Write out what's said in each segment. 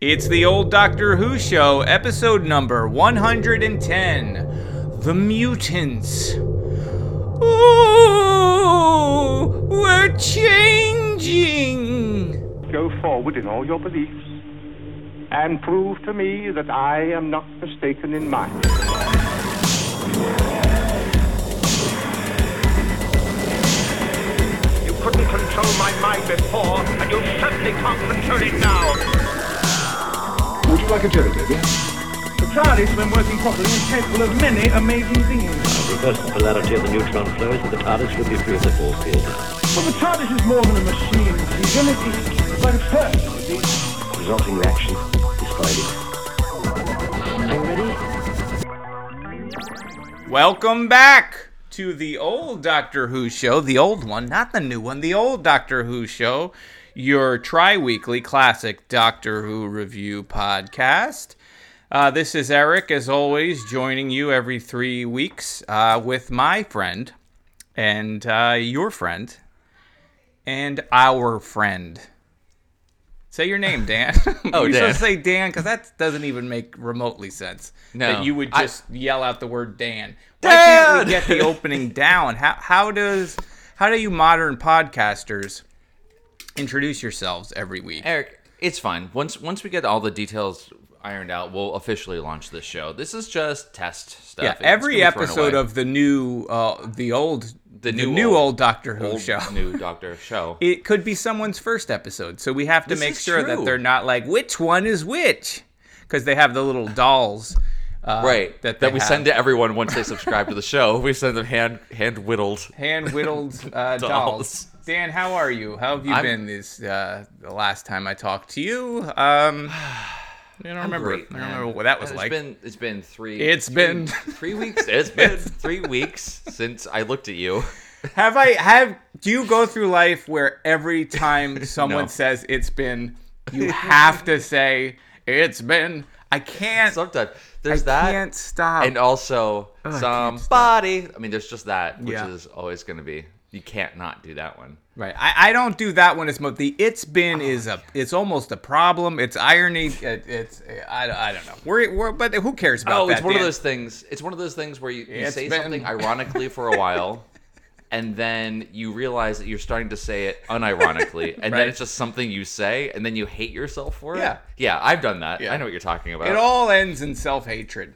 It's the old Doctor Who show, episode number 110 The Mutants. Ooh, we're changing. Go forward in all your beliefs and prove to me that I am not mistaken in mine. You couldn't control my mind before, and you certainly can't control it now. Would you like a jelly, baby? The TARDIS, when working properly, is capable of many amazing things. reverse the polarity of the neutron flows, and the TARDIS will be free of the force field. But the TARDIS is more than a machine, Stephen. It- It's like a person, you resulting reaction is finding. Are you ready? Welcome back to the old Doctor Who show, the old one, not the new one, the old Doctor Who show, your tri weekly classic Doctor Who review podcast. Uh, this is Eric, as always, joining you every three weeks uh, with my friend and uh, your friend and our friend. Say your name, Dan. Oh, You're Dan. supposed to say Dan because that doesn't even make remotely sense. No. that you would I- just yell out the word Dan. Why can't we Dan! get the opening down? How how does how do you modern podcasters introduce yourselves every week? Eric, it's fine. Once once we get all the details ironed out, we'll officially launch this show. This is just test stuff. Yeah, It's every gonna be thrown episode of the new uh the old the, new new, old, old- Doctor Who old show. new Doctor show. It could be someone's first episode, so we have to This make sure that they're not like which one is which, because they have the little dolls, uh, right. That That, we have. send to everyone once they subscribe to the show. We send them hand hand whittled. hand whittled uh, dolls. Dolls. Dan, how are you? How have you I'm- been this uh, the last time I talked to you? Um, I don't remember. Great, I don't remember what that was It's like. Been, it's been three. It's three- been- three weeks. It's been three weeks since I looked at you. Have I have? Do you go through life where every time someone No. says it's been, you have to say it's been? I can't. Sometimes I there's that. I can't stop. and also I can't somebody. I mean, there's just that, which Yeah. is always going to be. You can't not do that one. Right. I, I don't do that one as much. The it's Oh, been is a it's almost a problem. It's irony. It, it's I, I don't know. We're, we're but who cares about Oh, that? it's one of those things. It's one of those things where you, you say been- something ironically for a while, and then you realize that you're starting to say it unironically, and Right. then it's just something you say, and then you hate yourself for it. Yeah. yeah, I've done that. Yeah. I know what you're talking about. It all ends in self hatred.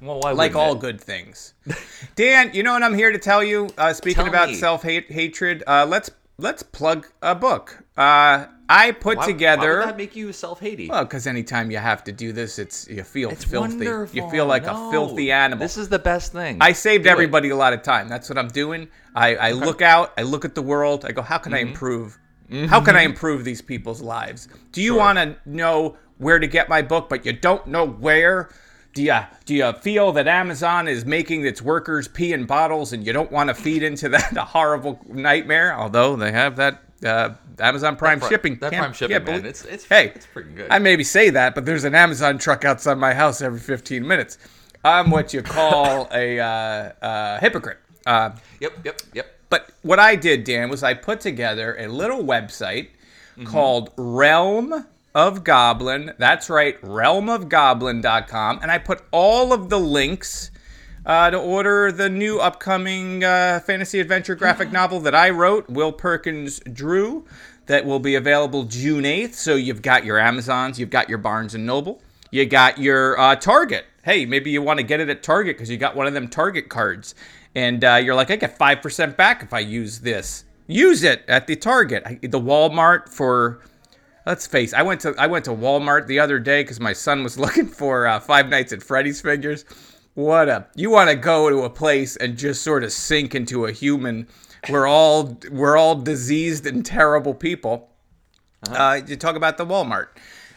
Well, why like all it? good things. Dan, you know what I'm here to tell you? Uh, speaking Tell about self hatred, uh, let's let's plug a book. Uh, I put Why, together. Why would that make you self-hating? well, because anytime you have to do this, it's you feel it's filthy. wonderful. You feel like No. a filthy animal. This is the best thing. I saved Do it. everybody a lot of time. That's what I'm doing. I, I look out, I look at the world, I go, how can I Mm-hmm. improve? How can I improve these people's lives? Do you want to know where to get my book, but you don't know where? Do you, do you feel that Amazon is making its workers pee in bottles and you don't want to feed into that horrible nightmare? Although they have that uh, Amazon Prime Pri- shipping. that Prime shipping, can't man, it's- it's- hey, it's pretty good. I maybe say that, but there's an Amazon truck outside my house every 15 minutes. I'm what you call a uh, uh, hypocrite. Uh, Yep, yep, yep. but what I did, Dan, was I put together a little website Mm-hmm. called Realm of Goblin. That's right, realmofgoblin.com. And I put all of the links uh, to order the new upcoming uh, fantasy adventure graphic novel that I wrote, Will Perkins drew, that will be available June 8th. So you've got your Amazons, you've got your Barnes and Noble, you got your uh, Target. Hey, maybe you want to get it at Target because you got one of them Target cards. And uh, you're like, I get 5% back if I use this. Use it at the Target. I, the Walmart for let's face i went to i went to walmart the other day because my son was looking for uh, five nights at freddy's figures what a you want to go to a place and just sort of sink into a human we're all we're all diseased and terrible people uh, you talk about the walmart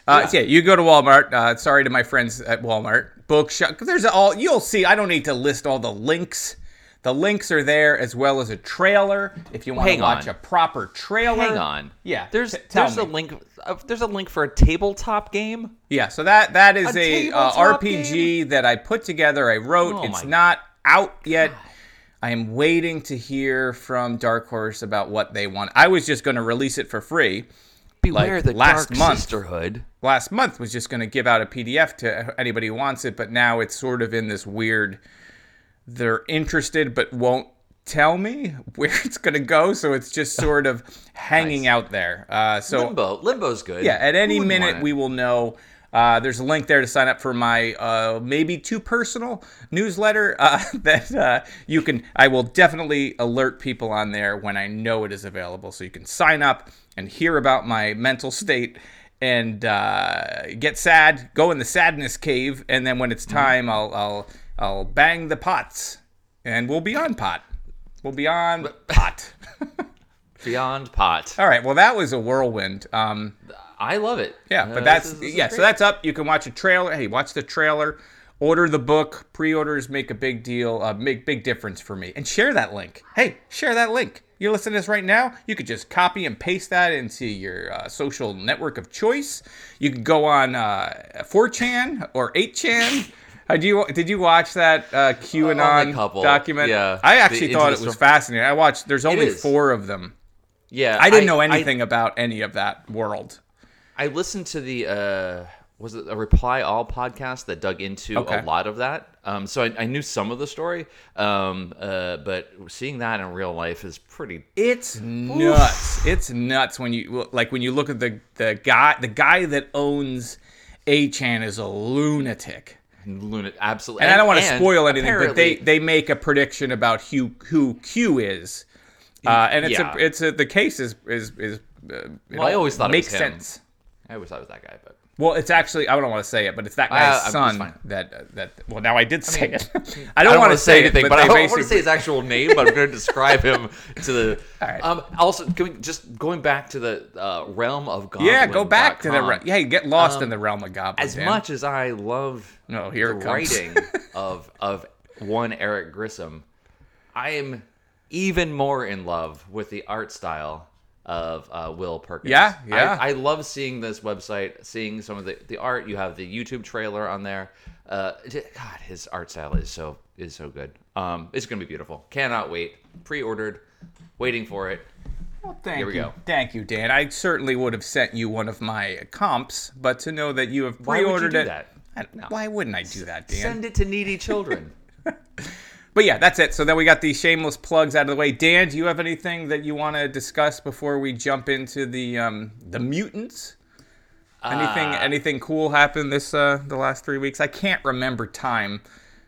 uh, yeah. you go to Walmart. Uh, sorry to my friends at Walmart. Bookshop. There's all you'll see. I don't need to list all the links. The links are there as well as a trailer if you want to watch on. a proper trailer. Hang on. Yeah. There's t- there's a link. Uh, there's a link for a tabletop game. Yeah, so that that is A a, uh, RPG that I put together. I wrote. Oh it's not out yet. I am waiting to hear from Dark Horse about what they want. I was just going to release it for free, Beware like the last dark month. sisterhood. last month was just going to give out a PDF to anybody who wants it, but now it's sort of in this weird. They're interested but won't tell me where it's going to go, so it's just sort of hanging out there. Uh, so Limbo. Limbo's good. yeah, at any minute we will know. Uh, there's a link there to sign up for my uh, maybe too personal newsletter uh, that uh, you can. I will definitely alert people on there when I know it is available, so you can sign up and hear about my mental state and uh, get sad, go in the sadness cave, and then when it's Mm-hmm. time, I'll I'll I'll bang the pots, and we'll be on pot. We'll be on pot. Beyond Pot. All right. Well, that was a whirlwind. Um, I love it. yeah, Uh, but that's this is- this is yeah. So that's up. You can watch a trailer. Hey, watch the trailer. Order the book. Pre-orders make a big deal. Uh, make big difference for me. And share that link. Hey, share that link. You're listening to this right now. You could just copy and paste that into your uh, social network of choice. You could go on uh, 4chan or 8chan. Uh, do you, did you watch that uh, QAnon couple, document? yeah. I actually thought it was fascinating. I watched. There's only four of them. Yeah, I didn't know anything about any of that world. I listened to the uh, was it a Reply All podcast that dug into Okay. a lot of that. Um, so I, I knew some of the story, um, uh, but seeing that in real life is pretty. It's nuts. It's nuts when you like when you look at the the guy the guy that owns 8chan is a lunatic. Lunatic, absolutely. And, I don't want to spoil anything, but they they make a prediction about who who Q is. Uh, and it's Yeah. a it's a the case is is is uh, Well, I always thought it makes was him. sense. I always thought it was that guy, but Well, it's actually I don't want to say it, but it's that Uh, guy's I'm- son that uh, that. Well, now I did say mean, it. I don't, I don't want to say anything, it, but, I don't want to say his actual name. But I'm going to describe him to the. right. Um, also, we, just going back to the uh, realm of Goblin. Yeah, go back to the. Re- yeah, get lost Um, in the realm of goblin. As Dan. much as I love No, here the it comes. writing of of one Eric Grissom, I am even more in love with the art style of uh, Will Perkins. Yeah, yeah. I, I love seeing this website, seeing some of the, the art. You have the YouTube trailer on there. Uh, God, his art style is so is so good. Um, it's gonna be beautiful. Cannot wait. Pre-ordered, waiting for it. Well, thank Here we you. go. Thank you, Dan. I certainly would have sent you one of my comps, but to know that you have Why would you pre-ordered do it. that? Why wouldn't I do that, Dan? Send it to needy children. But yeah, that's it. So then we got these shameless plugs out of the way. Dan, do you have anything that you want to discuss before we jump into the um, the mutants? Anything Uh, anything cool happened this uh, the last three weeks? I can't remember time.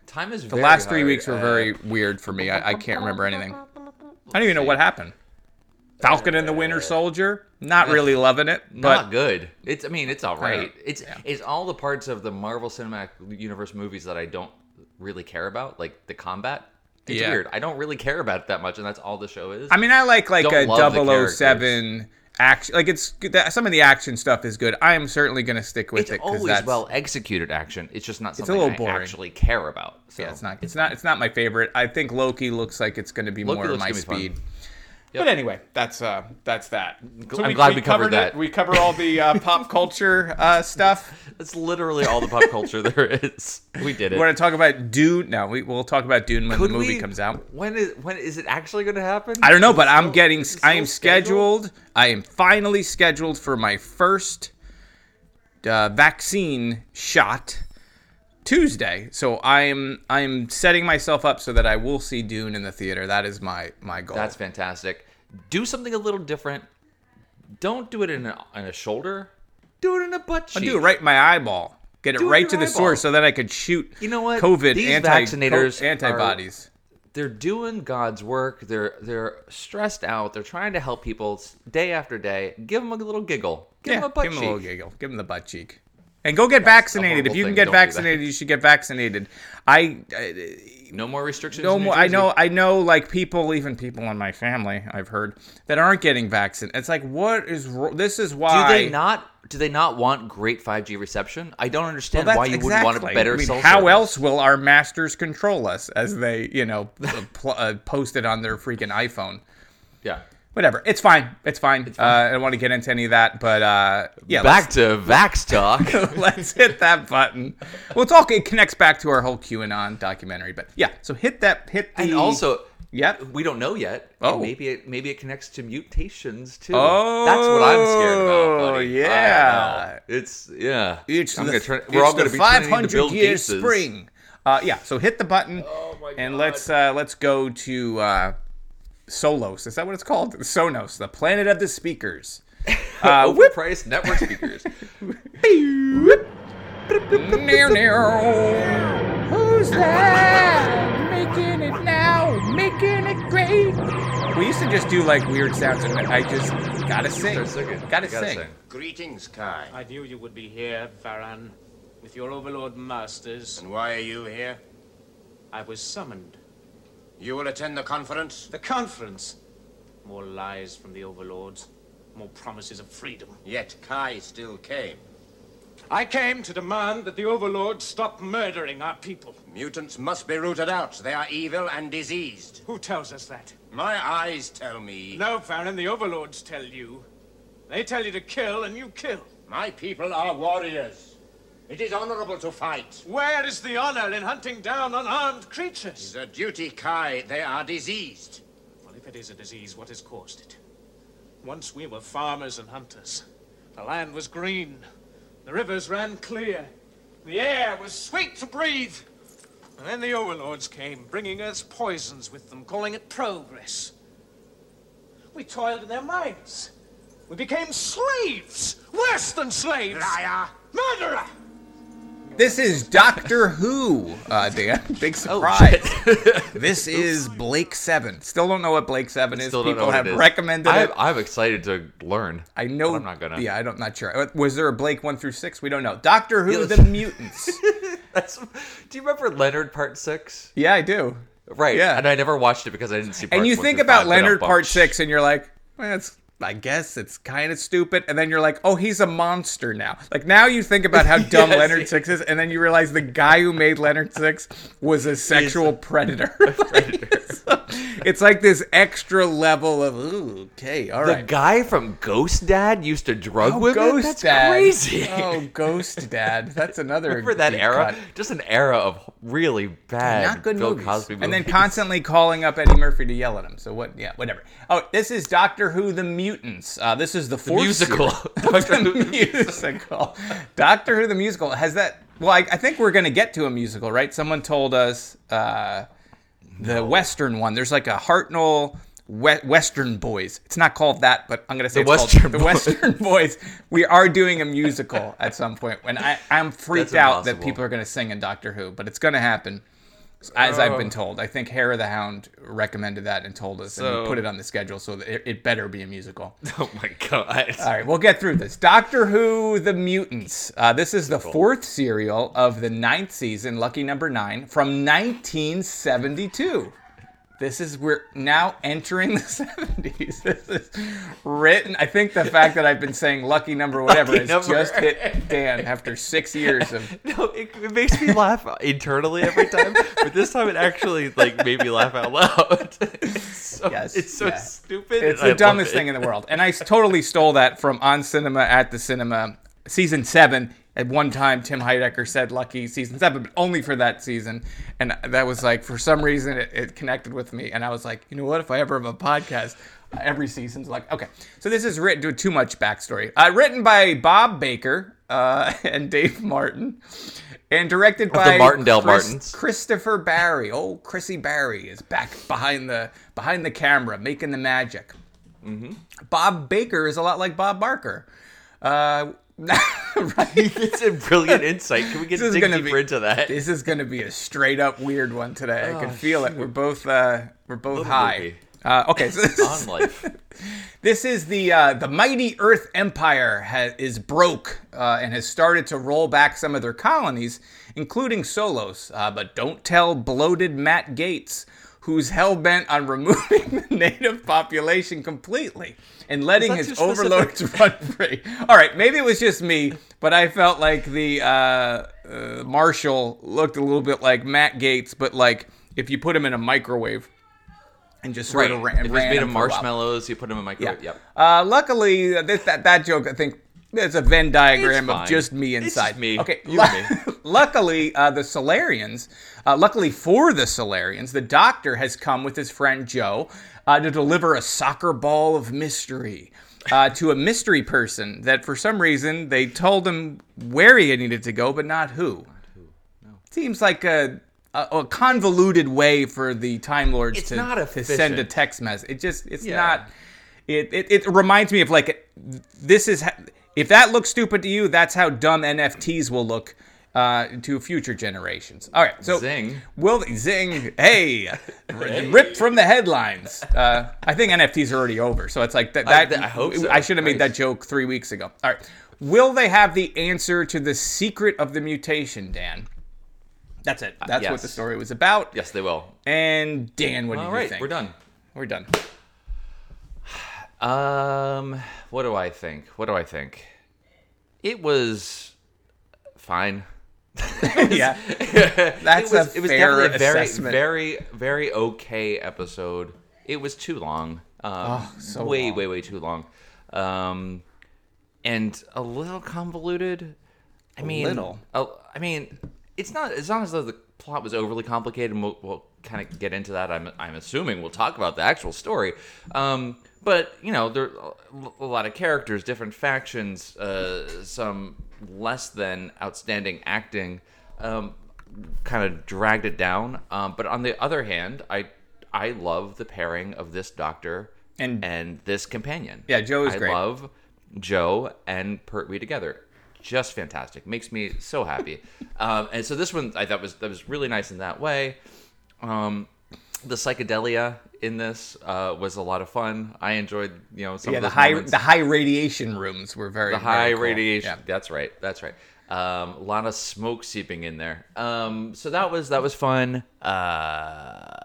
Time is The last three weeks were very weird for me. I, I can't remember anything. I don't even know what happened. Falcon and the Winter Soldier. Not really loving it, but not good. It's I mean it's all right. It's it's all the parts of the Marvel Cinematic Universe movies that I don't really care about, like the combat. It's Yeah. weird. I don't really care about it that much, and that's all the show is. I mean, I like like Don't a love 007 action. Like it's good- that, some of the action stuff is good. I am certainly going to stick with it's it because always well executed action. It's just not a something little I actually care about. So yeah, it's not it's not it's not my favorite. I think Loki looks like it's going to be Loki more my gonna fun. Speed. But anyway, that's uh that's that. So I'm glad we covered it. that. We cover all the uh, pop culture uh, stuff. It's literally all the pop culture there is. We did it. We're going to talk about Dune. No, we, we'll talk about Dune when Could the movie we- comes out. When is when is it actually going to happen? I don't know, Is it but I'm getting. I am scheduled? scheduled. I am finally scheduled for my first uh, vaccine shot Tuesday. So I'm I'm setting myself up so that I will see Dune in the theater. That is my my goal. That's fantastic. Do something a little different. Don't do it in a, in a shoulder. Do it in a butt cheek. I'll do it right in my eyeball. Get it Do right to the eyeball. source so that I could shoot. You know what? COVID These anti vaccinators co- antibodies. They're doing God's work. They're they're stressed out. They're trying to help people day after day. Give them a little giggle. Give yeah, them a butt give cheek. a little giggle. Give them the butt cheek. And go get vaccinated. If you can get Don't do that. vaccinated, you should get vaccinated. I, I No more restrictions. No more. I know. I know. Like people, even people in my family, I've heard that aren't getting vaccinated. It's like, what is? This is why Do they not? Do they not want great 5G reception? I don't understand that's why you wouldn't want a better I mean, how service. else will our masters control us as they, you know, pl- uh, post it on their freaking iPhone? Yeah. Whatever. It's fine. It's fine. Uh, I don't want to get into any of that, but uh, yeah. Back to Vax talk. Let's, let's hit that button. Well, it's all it connects back to our whole QAnon documentary, but yeah. So hit that. Hit the. and also, Yep. We don't know yet. Oh. And maybe it maybe it connects to mutations too. Oh, that's what I'm scared about, buddy. I yeah. it's yeah. It's I'm the, gonna turn. it's We're all gonna be turning into 500 Bill year Gateses. spring. Uh, yeah. So hit the button, Oh and let's uh, let's go to uh, Solos. Is that what it's called? Sonos, the planet of the speakers. Uh, whip. Overpriced network speakers. Near, near. Who's that? Making it now, making it great. We used to just do like weird sounds, and I just gotta sing. Gotta, Gotta sing. sing. Greetings, Kai. I knew you would be here, Varan, with your overlord masters. And why are you here? I was summoned. You will attend the conference? The conference. More lies from the overlords. More promises of freedom. Yet Kai still came. I came to demand that the overlords stop murdering our people. Mutants must be rooted out. They are evil and diseased. Who tells us that? My eyes tell me. No, Varan, the overlords tell you. They tell you to kill, and you kill. My people are warriors. It is honorable to fight. Where is the honor in hunting down unarmed creatures? is a duty, Kai. They are diseased. Well, if it is a disease, what has caused it? Once we were farmers and hunters. The land was green. The rivers ran clear. The air was sweet to breathe. And then the overlords came, bringing us poisons with them, calling it progress. We toiled in their mines. We became slaves! Worse than slaves! Liar! Murderer! This is Doctor Who, uh, Dan. Big Oh, surprise. this is Blake Seven. Still don't know what Blake Seven is. Don't People have is. recommended it. I'm excited to learn. I know. I'm not gonna. Yeah, I'm not Not sure. Uh, Was there a Blake one through six? We don't know. Doctor Who: Yeah, The Mutants. That's, do you remember Leonard Part Six? yeah, I do. Right. Yeah. And I never watched it because I didn't see. And you think about five, Leonard Part. Six, and you're like, well, it's. I guess it's kind of stupid, and then you're like, "Oh, he's a monster now." Like now, you think about how dumb Yes. Leonard Six is, and then you realize the guy who made Leonard Six was a sexual predator. So, it's like this extra level of, ooh, okay, all The right. guy from Ghost Dad used to drug Oh, women. Ghost That's Dad. crazy. Oh, Ghost Dad. That's another. Remember that era? cut. Just an era of really bad Not good Bill movies. Cosby movies. And then constantly calling up Eddie Murphy to yell at him. So what? Yeah, whatever. Oh, this is Doctor Who: The Mutants. Uh, this is the fourth musical. the musical. Doctor Who: The musical has that. Well, I, I think we're gonna get to a musical, right? Someone told us uh, the Western one. There's like a Hartnell. We- Western Boys. It's not called that, but I'm gonna say The it's Western called the Western Boys. We are doing a musical at some point. When I, I'm freaked out that people are gonna sing in Doctor Who, but it's gonna happen as I've Oh. been told. I think Hair of the Hound recommended that and told us, and So- we put it on the schedule, so it, it better be a musical. oh my god. All right, we'll get through this. Doctor Who: The Mutants. Uh, this is the fourth serial of the ninth season, lucky number nine, from 1972. This is we're now entering the 70s. This is written. I think the fact that I've been saying lucky number whatever Lucky has number. just hit Dan after six years of No, it, it makes me laugh internally every time, but this time it actually like made me laugh out loud. It's so, Yes, it's so yeah. stupid. It's and I the dumbest it. thing in the world. And i totally stole that from On Cinema at the Cinema, season seven. At one time, Tim Heidecker said Lucky season seven, but only for that season. And that was like, for some reason, it, it connected with me. And I was like, you know what? If I ever have a podcast, every season's like, okay. So this is written, too much backstory. Uh, written by Bob Baker uh, and Dave Martin. And directed the by Martindale Chris- Martins. Christopher Barry. Oh, Chrissy Barry is back behind the behind the camera, making the magic. Mm-hmm. Bob Baker is a lot like Bob Barker. Uh, right. It's a brilliant insight. Can we get This is dig deeper be into that? This is going to be a straight up weird one today. I can Oh, feel it. We're both uh, we're both Little high. Uh, okay, so this On is, life. this is the uh, the mighty Earth Empire ha- is broke uh, and has started to roll back some of their colonies, including Solos. Uh, but don't tell bloated Matt Gaetz, who's hell bent on removing the native population completely and letting his too overlords run free. All right, maybe it was just me, but I felt like the uh, uh, Marshall looked a little bit like Matt Gaetz, but like if you put him in a microwave. And just sort Right. of ran, if it's ran made of a while. marshmallows, you put them in a Yeah. microwave. Yep. Uh, luckily, uh, this, that that joke I think There's a Venn diagram of just me It's inside. just me, Okay. you and me. luckily, uh, the Solonians, uh, luckily for the Solonians, the Doctor has come with his friend Jo uh, to deliver a soccer ball of mystery uh, to a mystery person that, for some reason, they told him where he needed to go, but not who. Not who. No. Seems like a, a, a convoluted way for the Time Lords It's to, not to send a text message. It just, it's Yeah. not. It, it, it reminds me of like this is ha- if that looks stupid to you, that's how dumb NFTs will look uh, to future generations. All right, so Zing. will zing hey, ripped from the headlines. Uh, I think NFTs are already over, so it's like that. I- that I hope so. I should have made that joke three weeks ago. All right, will they have the answer to the secret of the mutation, Dan? That's it. That's what yes. the story was about. Yes, they will. And Dan, what do All you right, think? we're done. We're done. Um, what do I think? What do I think? It was fine. yeah, that's it was, a it was fair definitely a very, assessment. very, very okay episode. It was too long. Um, Oh, so way, long. way, way too long. Um, and a little convoluted. I mean, little? a- I mean, it's not. It's not as though the plot was overly complicated. And we'll, we'll kind of get into that. I'm, I'm assuming we'll talk about the actual story. Um, but you know, there are a lot of characters, different factions, uh, some less than outstanding acting. Um, kind of dragged it down. Um, but on the other hand, I I love the pairing of this doctor And- and this companion. Yeah, Jo is great. I great. love Jo and Pertwee together. Just fantastic. Makes me so happy. um, and so this one I thought was that was really nice in that way. Um, the psychedelia in this uh, was a lot of fun. I enjoyed you know some yeah, of the high moments the high radiation rooms were very the high very cool. radiation. Yeah. That's right. That's right. Um, a lot of smoke seeping in there. Um, so that was that was fun. Uh,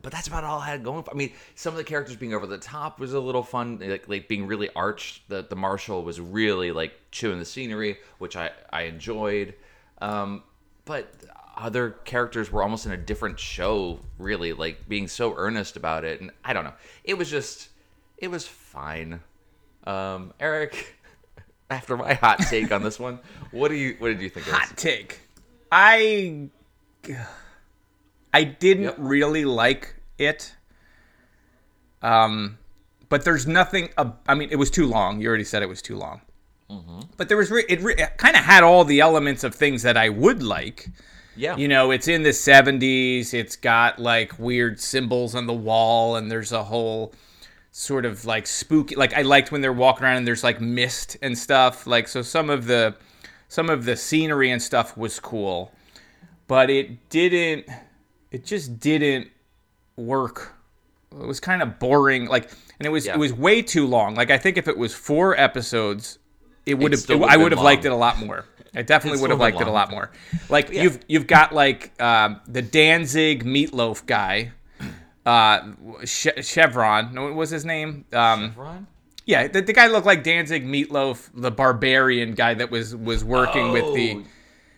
but that's about all I had going. For. I mean, some of the characters being over the top was a little fun, like, like being really arched. The the marshal was really like chewing the scenery, which I I enjoyed. Um, but other characters were almost in a different show, really, like being so earnest about it. And I don't know. It was just, it was fine. Um, Eric, after my hot take on this one, what do you what did you think? Of Hot take. I I didn't Yep. really like it. Um, but there's nothing. ab- I mean, it was too long. You already said it was too long. Mm-hmm. But there was re- it, re- it kind of had all the elements of things that I would like. Yeah, You know, it's in the 70s. It's got like weird symbols on the wall, and there's a whole sort of like spooky. Like I liked when they're walking around and there's like mist and stuff. Like so, some of the some of the scenery and stuff was cool, but it didn't. It just didn't work. It was kind of boring. Like, and it was Yeah. it was way too long. Like I think if it was four episodes, it would have. I would have liked it a lot more. I definitely would have liked been it a lot more. Like you've you've got like um, the Danzig meatloaf guy, uh, che- Chevron. No, what was his name? Um, Ron? yeah, the, the guy looked like Danzig meatloaf, the barbarian guy that was was working with the. Oh,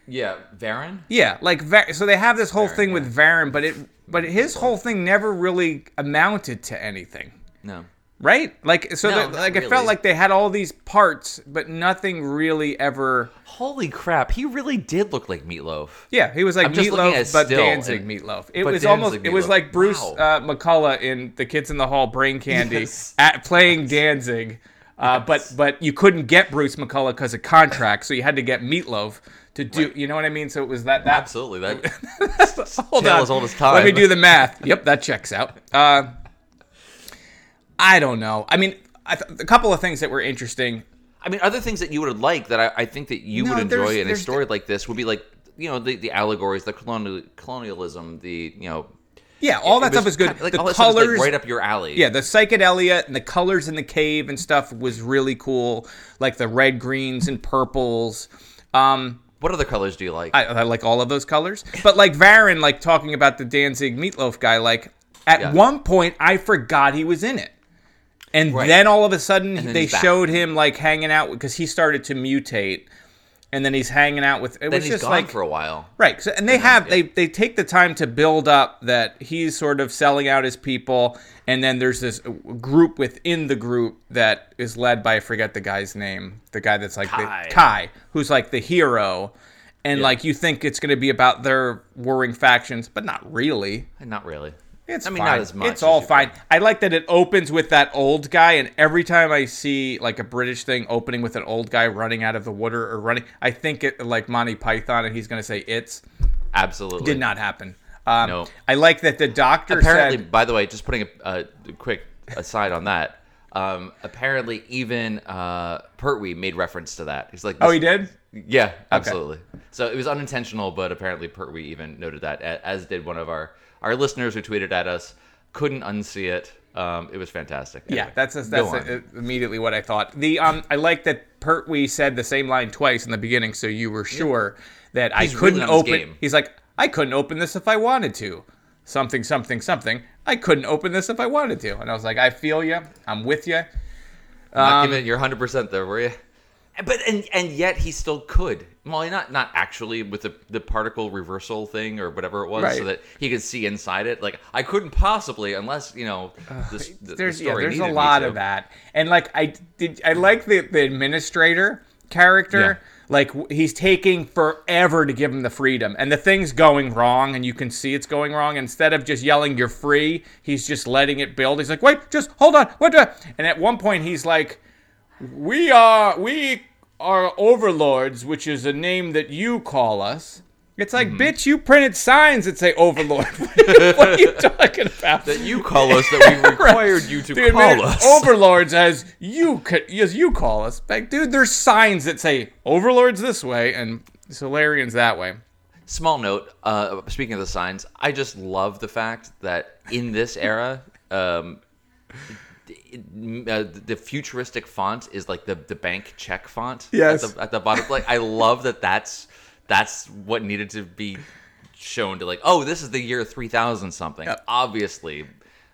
yeah, Varan. Yeah, like so they have this whole Varan, thing yeah. with Varan, but it but his whole thing never really amounted to anything. No, Right? Like so No, not like it felt like they had all these parts but nothing really ever holy crap, he really did look like Meatloaf. Yeah, he was like I'm just looking at meatloaf but Danzig and- meatloaf. It was Danzig almost it was like Bruce Wow. uh, McCulloch in The Kids in the Hall Brain Candy Yes. at playing Danzig. Uh, but but you couldn't get Bruce McCulloch because of contract, so you had to get Meatloaf to do. You know what I mean? So it was that that Absolutely, that Hold on. as old as time. Let me do the math. Yep, that checks out. Uh, I don't know. I mean, I th- a couple of things that were interesting. I mean, other things that you would like that I, I think that you No, would enjoy in a there's- story like this would be like you know the, the allegories, the colonial, colonialism, the you know Yeah, all that it was stuff is good. kind of- like, the all that stuff is, like, colors, right up your alley. Yeah, the psychedelia and the colors in the cave and stuff was really cool. Like the red, greens, and purples. Um, What other colors do you like? I, I like all of those colors. But like Varan, like talking about the Danzig meatloaf guy, like at Yeah. one point I forgot he was in it. And Right. then all of a sudden they showed him like hanging out because he started to mutate. and then he's hanging out with. It Then was he's just gone like for a while. Right. So, and they have they they take the time to build up that he's sort of selling out his people, and then there's this group within the group that is led by I forget the guy's name, the guy that's like Kai. the Kai, who's like the hero, and like you think it's going to be about their warring factions, but not really. Not really. It's I mean, fine. not as much. It's all fine. think. I like that it opens with that old guy, and every time I see like a British thing opening with an old guy running out of the water or running, I think it like Monty Python, and he's going to say it's Absolutely. did not happen. Um, No. I like that the doctor apparently said. by the way just putting a, a quick aside on that um, apparently even uh, Pertwee made reference to that he's like Oh, he did. yeah absolutely so it was unintentional but apparently Pertwee even noted that as did one of our our listeners who tweeted at us couldn't unsee it um, it was fantastic Yeah, Anyway, that's that's go that's on. immediately what I thought. The um, I like that Pertwee said the same line twice in the beginning, so you were sure that He's I couldn't open. He's like, I couldn't open this if I wanted to. Something, something, something. I couldn't open this if I wanted to, and I was like, I feel you. I'm with you. not um, giving it your 100% there were you but and and yet he still could well not not actually with the, the particle reversal thing or whatever it was so that he could see inside it like i couldn't possibly unless you know this, the, the there's yeah, story there's a lot of that, and like I did, I like the the administrator character. Yeah. Like he's taking forever to give him the freedom, and the thing's going wrong, and you can see it's going wrong. Instead of just yelling "You're free," he's just letting it build. He's like, "Wait, just hold on, what?" the-" And at one point, he's like, "We are we are overlords, which is a name that you call us." It's like, Mm-hmm. bitch, you printed signs that say Overlord. what, are you, what are you talking about? that you call us that we required you to The call us overlords as you as you call us. Like, dude, there's signs that say overlords this way and Solonians that way. small note uh, speaking of the signs i just love the fact that in this era um, uh, the futuristic font is like the, the bank check font Yes. at the, at the bottom like i love that that's that's what needed to be shown to like oh this is the year 3000 something obviously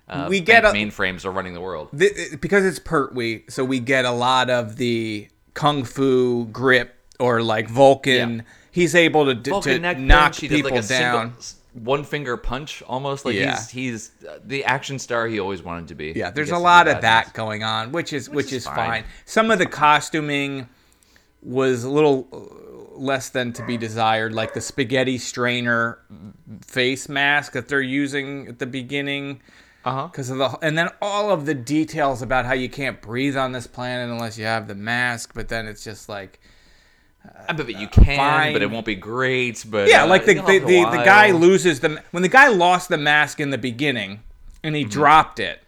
uh, We get a- mainframes are running the world Th- because it's Pertwee, so we get a lot of the kung fu grip or like Vulcan. Yeah. He's able to, d- to knock people like a single- down. s- one finger punch almost like Yeah. he's he's uh, the action star he always wanted to be Yeah, there's a lot of that going on, which is which, is is fine. fine. Some of the costuming was a little uh, less than to be desired, like the spaghetti strainer face mask that they're using at the beginning. Uh-huh. Because of the and then all of the details about how you can't breathe on this planet unless you have the mask, but then it's just like Uh, but, but you can, fine. but it won't be great. But yeah, uh, like the the, the, the guy loses the when the guy lost the mask in the beginning and he Mm-hmm. dropped it,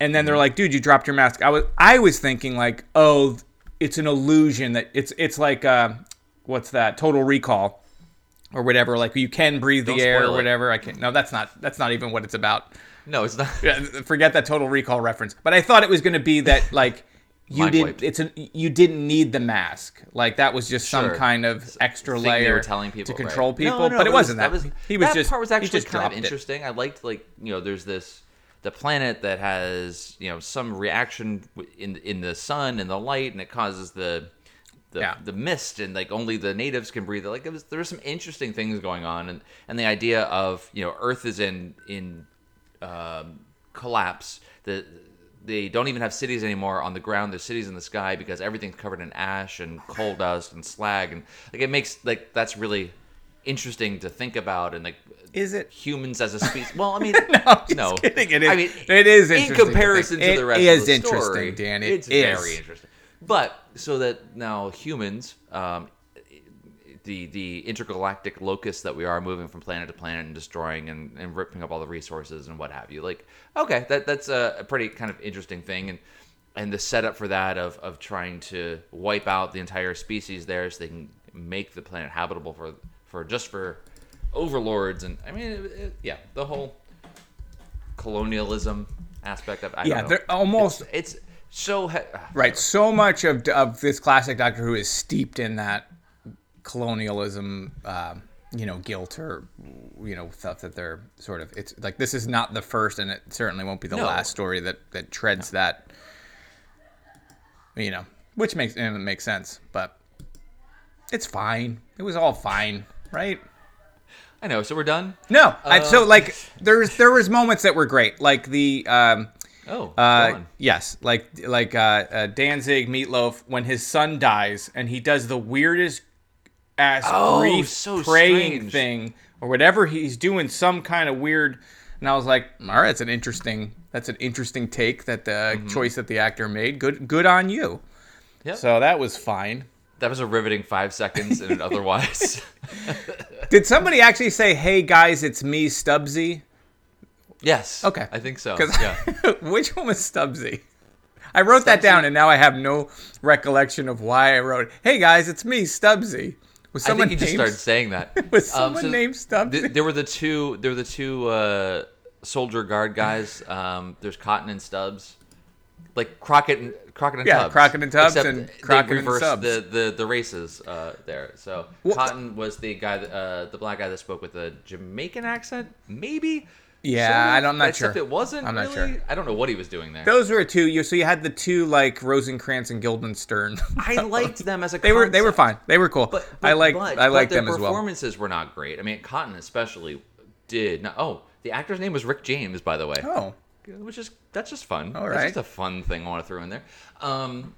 and then they're like, "Dude, you dropped your mask." I was I was thinking like, "Oh, it's an illusion that it's it's like uh, what's that? Total Recall." Or whatever, like you can breathe the Don't air or spoil it. whatever. I can not No, that's not. That's not even what it's about. No, it's not. Forget that Total Recall reference. But I thought it was going to be that like you Mind didn't. wiped. It's a you didn't need the mask. Like that was just some kind of extra thing layer telling people to control No, people. no, but it was- wasn't that. was- he was that just part was actually just kind of dropped it. interesting. I liked like you know, there's this the planet that has you know some reaction in in the sun and the light, and it causes the the, Yeah. the mist and like only the natives can breathe. Like it was, there were some interesting things going on, and and the idea of you know Earth is in in um, collapse. The they don't even have cities anymore on the ground. There's cities in the sky because everything's covered in ash and coal dust and slag, and like it makes like that's really interesting to think about. And like, Is it? humans as a species? Well, I mean, No, no. kidding. It is- I mean, it is in interesting to comparison think. to the rest is of the city, it is interesting, story. Dan. It it's is. very interesting. But so that now humans, um, the the intergalactic locus that we are moving from planet to planet and destroying and, and ripping up all the resources and what have you. Like, okay, that that's a, a pretty kind of interesting thing, and and the setup for that of of trying to wipe out the entire species there so they can make the planet habitable for for just for overlords and I mean, it, it, yeah, the whole colonialism aspect of I Yeah, don't know. they're almost it's so he- right. So much of of this classic Doctor Who is steeped in that colonialism. um you know, guilt or you know stuff that they're sort of. It's like this is not the first, and it certainly won't be the No. last story that that treads that. You know, which makes and it makes sense, but It's fine. It was all fine, right? I know. So we're done. No, I, Uh, so like there's there was moments that were great, like the um, Oh, uh, yes, like like uh, uh, Danzig Meatloaf when his son dies and he does the weirdest ass Oh, grief so praying strange. thing or whatever he's doing, some kind of weird. And I was like, all right, that's an interesting that's an interesting take that the choice that the actor made. Good good on you. Mm-hmm. Yep. So that was fine. That was a riveting five seconds, and otherwise, Did somebody actually say, "Hey guys, it's me, Stubbsy"? yes. Okay. I think so. Yeah. which one was Stubbsy? I wrote that down, and now I have no recollection of why I wrote. Hey guys, it's me, Stubbsy. Was I someone think you just named- started saying that. Was Um, someone named Stubbsy? th- there were the two. There were the two uh, soldier guard guys. Um, there's Cotton and Stubbs, like Crockett and Crockett and Yeah, Tubbs. Crockett and Tubbs Except and they Crockett and Stubbs. The, the the races uh, there. So Well- Cotton was the guy, that, uh, the black guy that spoke with a Jamaican accent, maybe. Yeah, I don't- I'm not except sure. it wasn't. I'm not really. sure. I don't know what he was doing there. Those were two. You so you had the two like Rosencrantz and Guildenstern. I liked them as a. they were they were fine. They were cool. But, I but- liked but- I but liked their them as well. The performances were not great. I mean, Cotton especially did. Not, oh, the actor's name was Rick James, by the way. Oh, which is that's just fun. All That's right. just a fun thing I want to throw in there. Um,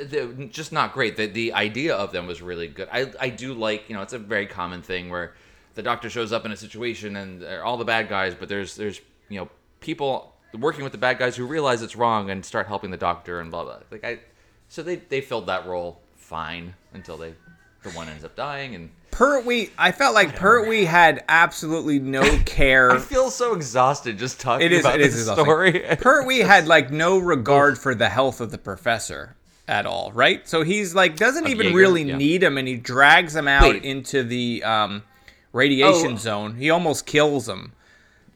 uh, just not great. The the idea of them was really good. I I do like you know it's a very common thing where the doctor shows up in a situation and they're all the bad guys, but there's there's you know people working with the bad guys who realize it's wrong and start helping the doctor and blah blah. Like I, so they they filled that role fine until they the one ends up dying and. Pertwee. I felt like Pertwee had absolutely no care. I feel so exhausted just talking It is. about It is this exhausting. story. Pertwee had like no regard for the health of the professor at all, right? So he's like doesn't Of even Jaeger, really yeah. need him, and he drags him out Wait. into the um, radiation Oh. zone. He almost kills him,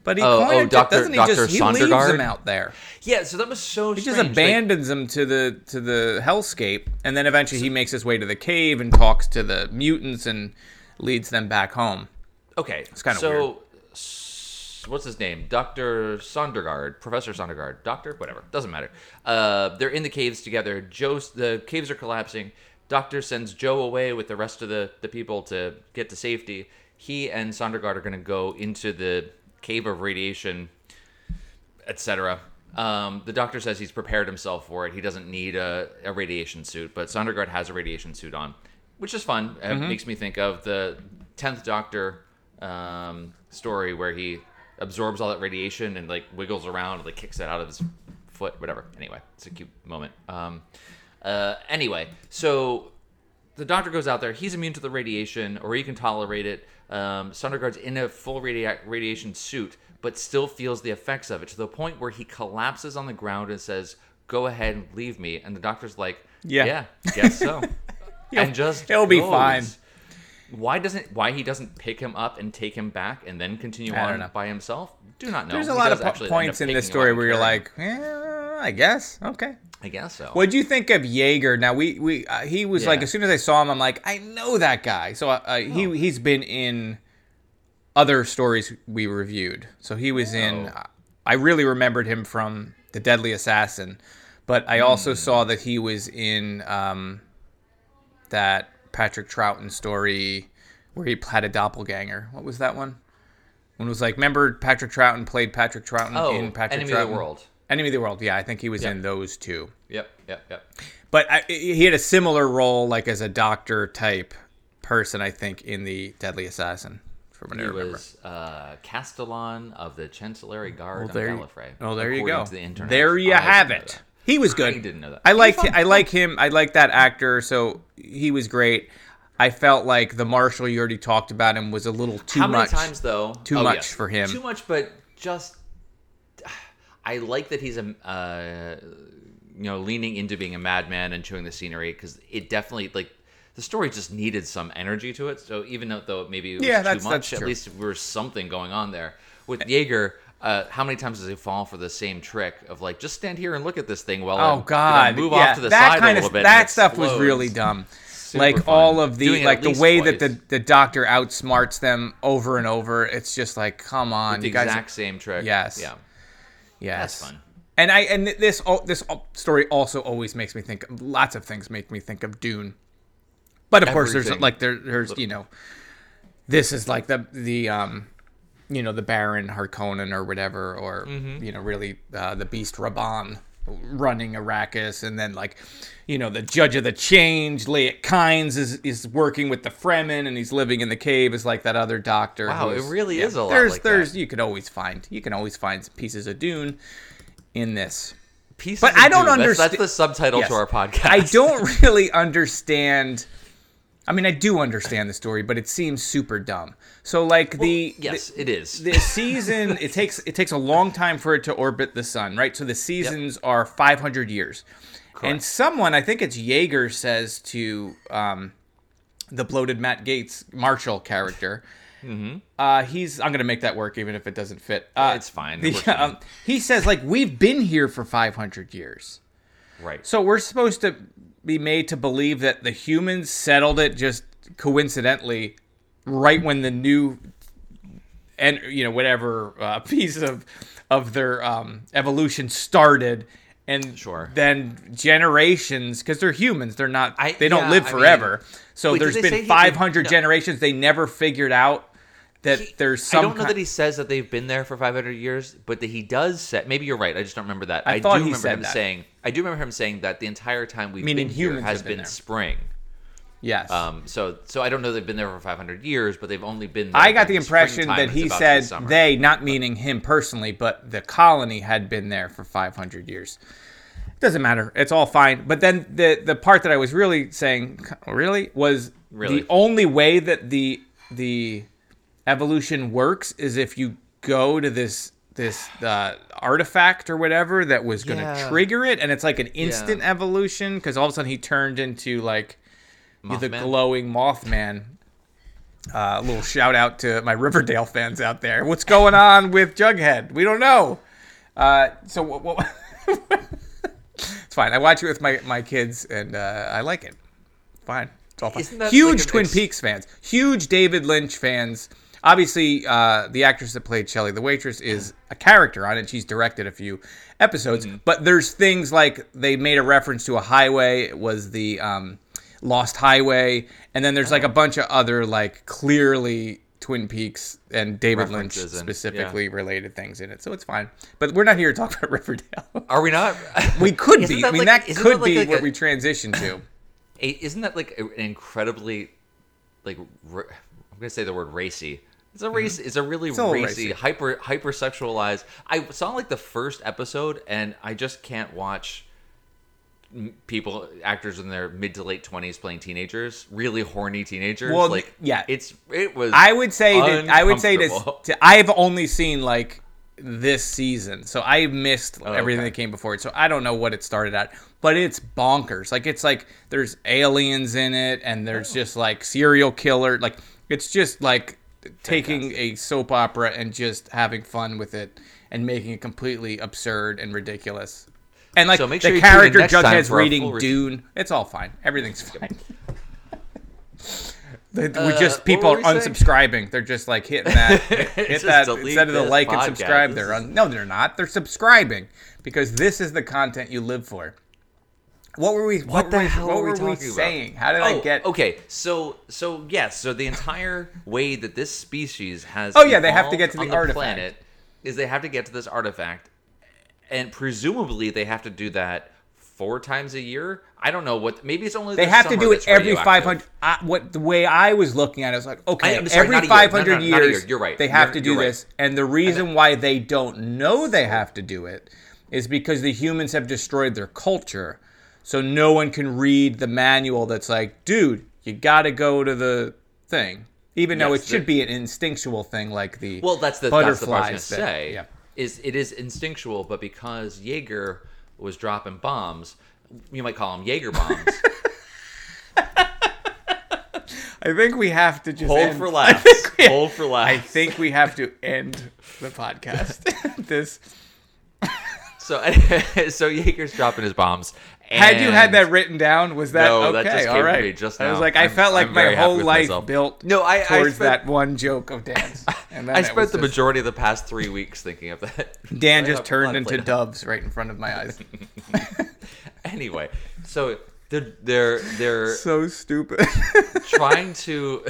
but he Oh, oh, Dr. doesn't he Dr. just he leaves him out there. yeah, so that was so He strange. just like- abandons him to the to the hellscape, and then eventually he makes his way to the cave and talks to the mutants and leads them back home. Okay, It's kinda so, weird. what's his name? Doctor Sondergaard, Professor Sondergaard, Doctor, whatever, doesn't matter. Uh, they're in the caves together. Jo's the caves are collapsing. Doctor sends Jo away with the rest of the the people to get to safety. He and Sondergaard are going to go into the cave of radiation, etc. Um, the doctor says he's prepared himself for it. He doesn't need a, a radiation suit, but Sondergaard has a radiation suit on, which is fun. It Mm-hmm. makes me think of the tenth Doctor um, story where he absorbs all that radiation and like wiggles around and like kicks it out of his foot, whatever. Anyway, it's a cute moment. Um, uh, anyway, so the doctor goes out there. He's immune to the radiation, or he can tolerate it. Um, Sondergaard's in a full radia- radiation suit, but still feels the effects of it to the point where he collapses on the ground and says, "Go ahead and leave me." And the doctor's like, Yeah. yeah, guess so," and just he'll be goes. fine. Why doesn't why he doesn't pick him up and take him back and then continue on know. by himself? Do not know. There's a He lot of po- actually end up points in this story where you're like, eh, I guess okay. I guess so. What do you think of Jaeger? Now we we uh, he was like as soon as I saw him, I'm like I know that guy. So uh, uh, Oh. he he's been in other stories we reviewed. So he was in. Oh. I really remembered him from the Deadly Assassin, but I also saw that he was in um, that Patrick Troughton story where he had a doppelganger. What was that one? When it was like, remember Patrick Troughton played Patrick Troughton Oh, in Patrick Enemy of the World. Enemy of the World. Yeah, I think he was Yeah. in those two. Yep, yep, yep. But I, he had a similar role, like as a doctor type person, I think, in the Deadly Assassin. From what I He remember. was uh, Castellan of the Chancellery Guard Well, of there, Gallifrey. oh, there you go. the. There you have it. That. He was good. I didn't know that. I He was like fun. I like him. I like that actor. So he was great. I felt like the Marshal you already talked about him was a little too How many much. times though? Too Oh, much yes. for him. Too much, but just. I like that he's a, uh, you know, leaning into being a madman and chewing the scenery because it definitely like the story just needed some energy to it. So even though, though maybe it was Yeah, too that's- much, that's at true. least there was something going on there. With Jaeger, uh, how many times does he fall for the same trick of like just stand here and look at this thing while I, Oh you know, God! move yeah, off to the that side kind a little of bit. that stuff was really dumb. Like fun. all of the like the way that the the doctor outsmarts them over and over. It's just like, come on, the you guys. exact same trick. Yes. Yeah. Yes. That's fun. And I and this oh, this story also always makes me think. Lots of things make me think of Dune. But of course, there's like there, there's you know, this is like the the um, you know, the Baron Harkonnen or whatever, or Mm-hmm. you know, really uh, the Beast Rabban running Arrakis, and then like, you know, the Judge of the Change, Leia Kynes is is working with the Fremen, and he's living in the cave, is like that other doctor. Wow, it really is a lot There's like there's that. you could always find you can always find pieces of Dune in this. Pieces But of I don't Dune. That's- understand- That's, the subtitle Yes. to our podcast. I don't really understand. I mean, I do understand the story, but it seems super dumb. So, like the yes, the, it is. the season, it takes it takes a long time for it to orbit the sun, right? So the seasons are 500 years, and someone, I think it's Jaeger, says to um, the bloated Matt Gaetz Marshall character. Uh, he's. I'm gonna make that work, even if it doesn't fit. Uh, It's fine. The- works for me. um, he says, like, we've been here for 500 years. right. So we're supposed to be made to believe that the humans settled it just coincidentally right when the new and you know whatever uh, piece of of their um, evolution started and Sure. then generations because they're humans they're not I- they don't yeah, live I mean- forever so Wait, there's been he- 500 no. generations they never figured out that He- there's some I don't know that he says that they've been there for 500 years, but that he does say. Maybe you're right. I just don't remember that. I I, thought do he remember him that. saying. I do remember him saying that the entire time we've Meaning been here has been been spring. yes Um, so so I don't know they've been there for 500 years, but they've only been. there I got the impression that he about to be said they, not meaning him personally, but the colony had been there for 500 years. It doesn't matter. It's all fine. But then the the part that I was really saying, really, was Really? the only way that the the evolution works is if you go to this this uh, artifact or whatever that was going to Yeah. trigger it, and it's like an instant evolution because all of a sudden he turned into like the glowing Mothman. Uh, a little shout out to my Riverdale fans out there. What's going on with Jughead? We don't know. Uh, so what? what it's fine. I watch it with my, my kids, and uh, I like it. Fine. It's all fine. Huge like Twin it's- Peaks fans. Huge David Lynch fans. Obviously, uh, the actress that played Shelley the waitress is a character on it. She's directed a few episodes, Mm-hmm. but there's things like they made a reference to a highway. It was the um, Lost Highway, and then there's like a Oh. bunch of other like clearly Twin Peaks and David Lynch and- specifically related things in it. So it's fine. But we're not here to talk about Riverdale. Are we not? we could be. I mean, like- that could like be like what a- we transition to. a- isn't that like an incredibly like I'm gonna say the word racy. It's a race. It's a really Mm-hmm. a racy, racy. hyper hypersexualized. I saw like the first episode, and I just can't watch people actors in their mid to late twenties playing teenagers, really horny teenagers. Well, like yeah. it's it was. I would say that I would say this. To, I've only seen like this season, so I missed Oh, everything okay. that came before it. So I don't know what it started at, but it's bonkers. Like it's like there's aliens in it, and there's Oh. just like serial killer. Like it's just like taking a soap opera and just having fun with it and making it completely absurd and ridiculous. And like So make the sure you character Jughead's reading re- Dune, it's all fine. Everything's fine. We Uh, just what people are we saying? unsubscribing. They're just like hitting that, hit, that instead of the like and subscribe. This They're on. No, they're not. They're subscribing because this is the content you live for. What were we? What, What the were hell what were we talking about? saying? How did oh, I get? okay? So, so yes, so the entire way that this species has Oh, yeah, they have to get to evolved the artifact. planet is they have to get to this artifact, and presumably they have to do that four times a year. I don't know what. Maybe it's only They have to do it every five hundred. Uh, what the way I was looking at it was like, okay, I'm sorry, every five hundred year. No, no, year. years, You're right. They have You're- to do you're right. this, and the reason why they don't know they have to do it is because the humans have destroyed their culture, so no one can read the manual that's like, dude, you got to go to the thing, even though it should the- be an instinctual thing like the Well, that's the that's the part I was butterflies. gonna that- say. yeah. Is it is instinctual, but because Jaeger was dropping bombs, you might call them Jaeger bombs. I think we have to just Hold end- for laughs. we- Hold for laughs. I think we have to end the podcast. this. So, so Jaeger's dropping his bombs. Had you had that written down, was that No, okay? that just all came to me just I was like, I I'm- felt like I'm my whole life myself. built No, I- I towards spent- that one joke of Dan's. And then I spent the just- majority of the past three weeks thinking of that. Dan just have a lot turned into play- doves right in front of my eyes. anyway, so they're they're they're So stupid. trying to.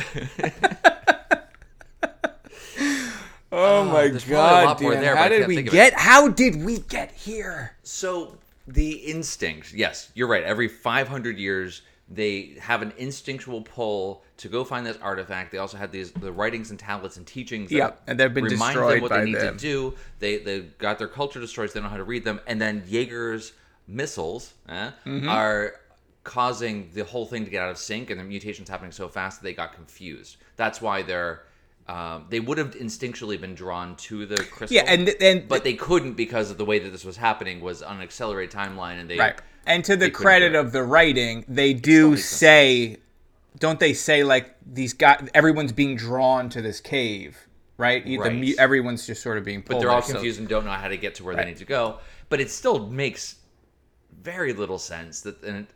oh ah, my there's probably a lot god, more Dan, there, but how did we think it. get? How did we get here? So the instinct, yes, you're right. Every 500 years, they have an instinctual pull to go find this artifact. They also had these the writings and tablets and teachings. That Yeah, and they've been remind destroyed them what they need them. to do. They they got their culture destroyed. So they don't know how to read them. And then Jaeger's missiles eh, Mm-hmm. are causing the whole thing to get out of sync, and the mutations happening so fast that they got confused. That's why they're. Um, they would have instinctually been drawn to the crystal. Yeah, and and but they couldn't because of the way that this was happening was on an accelerated timeline, and they Right. And to the credit of the writing, they do say, don't they say like these guys? Everyone's being drawn to this cave, right? Right. mu- everyone's just sort of being. but they're all there, so- confused and don't know how to get to where Right. they need to go. But it still makes very little sense that and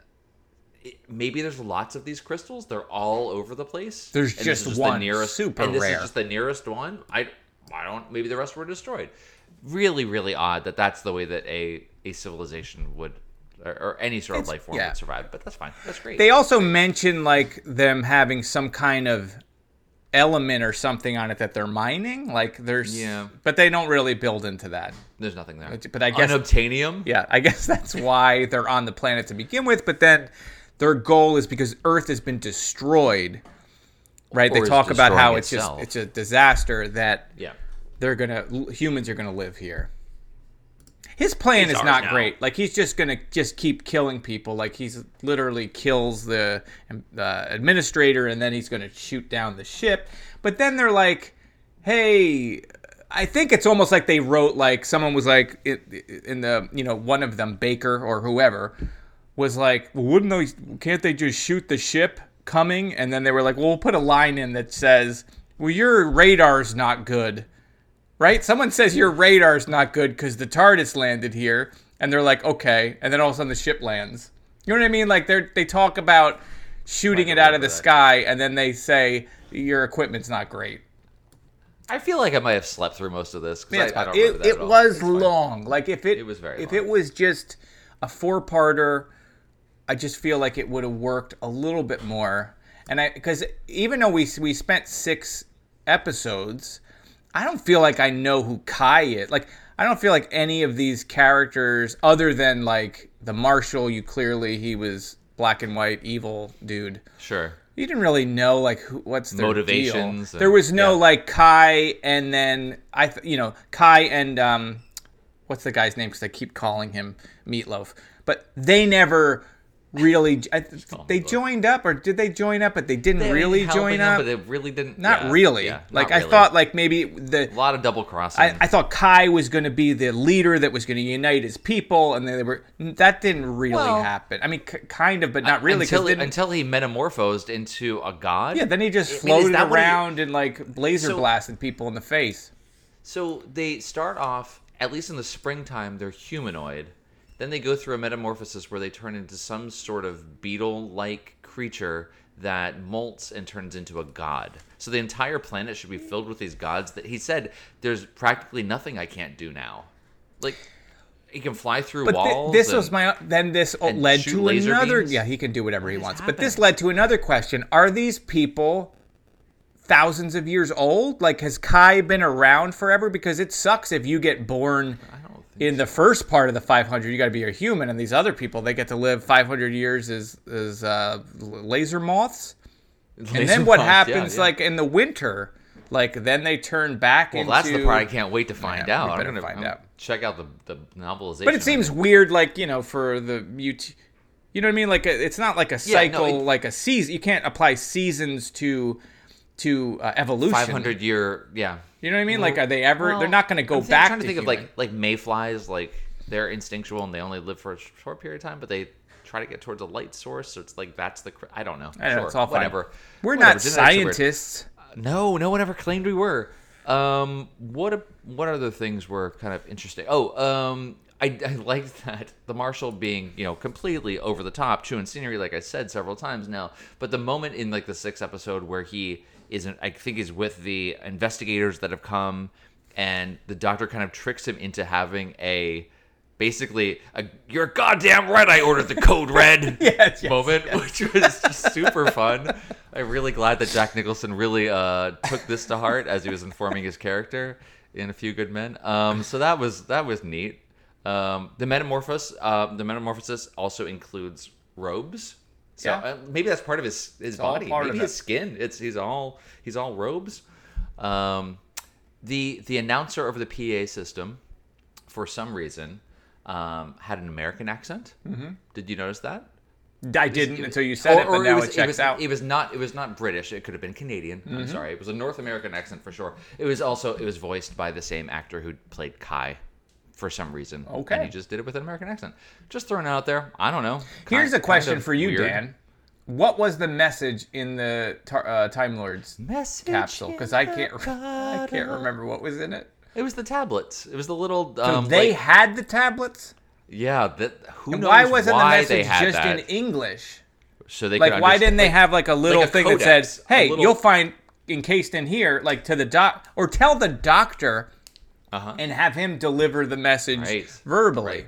maybe there's lots of these crystals. They're all over the place. There's this just one, the nearest, super and this rare. is just the nearest one. I I don't. Maybe the rest were destroyed. Really, really odd that that's the way that a a civilization would. Or, or any sort of It's- life form yeah. would survive, but that's fine. That's great. They also mention like them having some kind of element or something on it that they're mining. Like there's, Yeah. but they don't really build into that. There's nothing there. But I guess- unobtainium. Yeah, I guess that's why they're on the planet to begin with. But then their goal is because Earth has been destroyed. Right? Or they talk about how it's just it's a disaster that Yeah. they're gonna humans are gonna live here. His plan It's is not now. great. Like he's just gonna just keep killing people. Like he's literally kills the uh, administrator and then he's gonna shoot down the ship. But then they're like, "Hey." I think it's almost like they wrote like someone was like in the you know one of them Baker or whoever was like, well, wouldn't they? Can't they just shoot the ship coming? And then they were like, well, we'll put a line in that says, well, your radar's not good, right? Someone says your radar's not good because the TARDIS landed here, and they're like, okay, and then all of a sudden the ship lands. You know what I mean? Like they they talk about shooting it out of the that. sky, and then they say your equipment's not great. I feel like I might have slept through most of this. 'cause Yeah, I, I don't remember it that it was long. Like if it, It was very if long. it was just a four parter, I just feel like it would have worked a little bit more. And I because even though we we spent six episodes, I don't feel like I know who Kai is. Like I don't feel like any of these characters, other than like the Marshal, you clearly he was black and white evil dude. Sure. You didn't really know like who, what's their Motivations and- there was no yeah. like Kai, and then I, th- you know, Kai and um, what's the guy's name? Because I keep calling him Meatloaf, but they never really. I, th- call him they Meatloaf. joined up, or did they join up? But they didn't They really helping join them, up. but they really didn't. not yeah, really. yeah, like not I really. thought, like maybe the a lot of double crossing. I, I thought Kai was going to be the leader that was going to unite his people, and then they were that didn't really Well, happen. I mean, k- kind of, but not really until he, until he metamorphosed into a god. yeah, then he just I mean, is floated that what he- around and like laser So- blasted people in the face. So they start off, at least in the springtime, they're humanoid. Then they go through a metamorphosis where they turn into some sort of beetle-like creature that molts and turns into a god. So the entire planet should be filled with these gods. That he said, "There's practically nothing I can't do now." Like he can fly through But walls. this was my then this led to another. beams? Yeah, he can do whatever he is wants. But this led to another question: Are these people thousands of years old? Like, has Kai been around forever? Because it sucks if you get born. In the first part of the 500, you got to be a human, and these other people they get to live 500 years as as uh, laser moths. and then what moths, happens, yeah. like in the winter, like then they turn back Well, into. that's the part I can't wait to find Yeah, out. I'm gonna find I'm out. check out the the novelization. But it seems weird, like you know, for the mut. You know what I mean? Like a, it's not like a Yeah, no, cycle, it- like a season. You can't apply seasons to to uh, evolution. 500 year yeah You know what I mean? Like, are they ever? Well, they're not going to go I'm think- back trying to, to think human. of like like mayflies like they're instinctual and they only live for a short period of time but they try to get towards a light source so it's like that's the cr- i don't know I know, sure, it's all fine. whatever We're Whatever, not genetics are weird. scientists. no no one ever claimed we were um what a, what other things were kind of interesting oh um I, I liked that the marshal being you know completely over the top chewing scenery like i said several times now but the moment in like the sixth episode where he isn't i think he's with the investigators that have come and the doctor kind of tricks him into having a basically a "You're goddamn right, I ordered the code red" Yes, yes, moment, which was super fun. I'm really glad that Jack Nicholson really uh, took this to heart as he was informing his character in A Few Good Men. Um, so that was that was neat. Um, the metamorphosis, uh, the metamorphosis also includes robes. So Yeah. uh, maybe that's part of his his all body, maybe it. his skin. It's he's all he's all robes. Um, the the announcer over the PA system, for some reason, um, had an American accent. Mm-hmm. Did you notice that? I didn't until you said it, but now it, was, checks was, out. Mm-hmm. It was not. It was not British. It could have been Canadian. I'm sorry. It was a North American accent for sure. It was also. It was voiced by the same actor who played Kai, for some reason. Okay. And he just did it with an American accent. Just throwing it out there. I don't know. Here's Kind- a question kind of for you, weird. Dan. What was the message in the uh, Time Lords Message capsule? Because I can't, I can't remember what was in it. It was the tablets. It was the little. So Um, they like- had the tablets. yeah. That. Who And knows why wasn't why the message just that? in English? so they Like, why didn't they like- have like a little a thing that codex, said, a "Hey, little- you'll find encased in here," like to the doc, or tell the doctor, Uh-huh. and have him deliver the message Right. verbally. Right.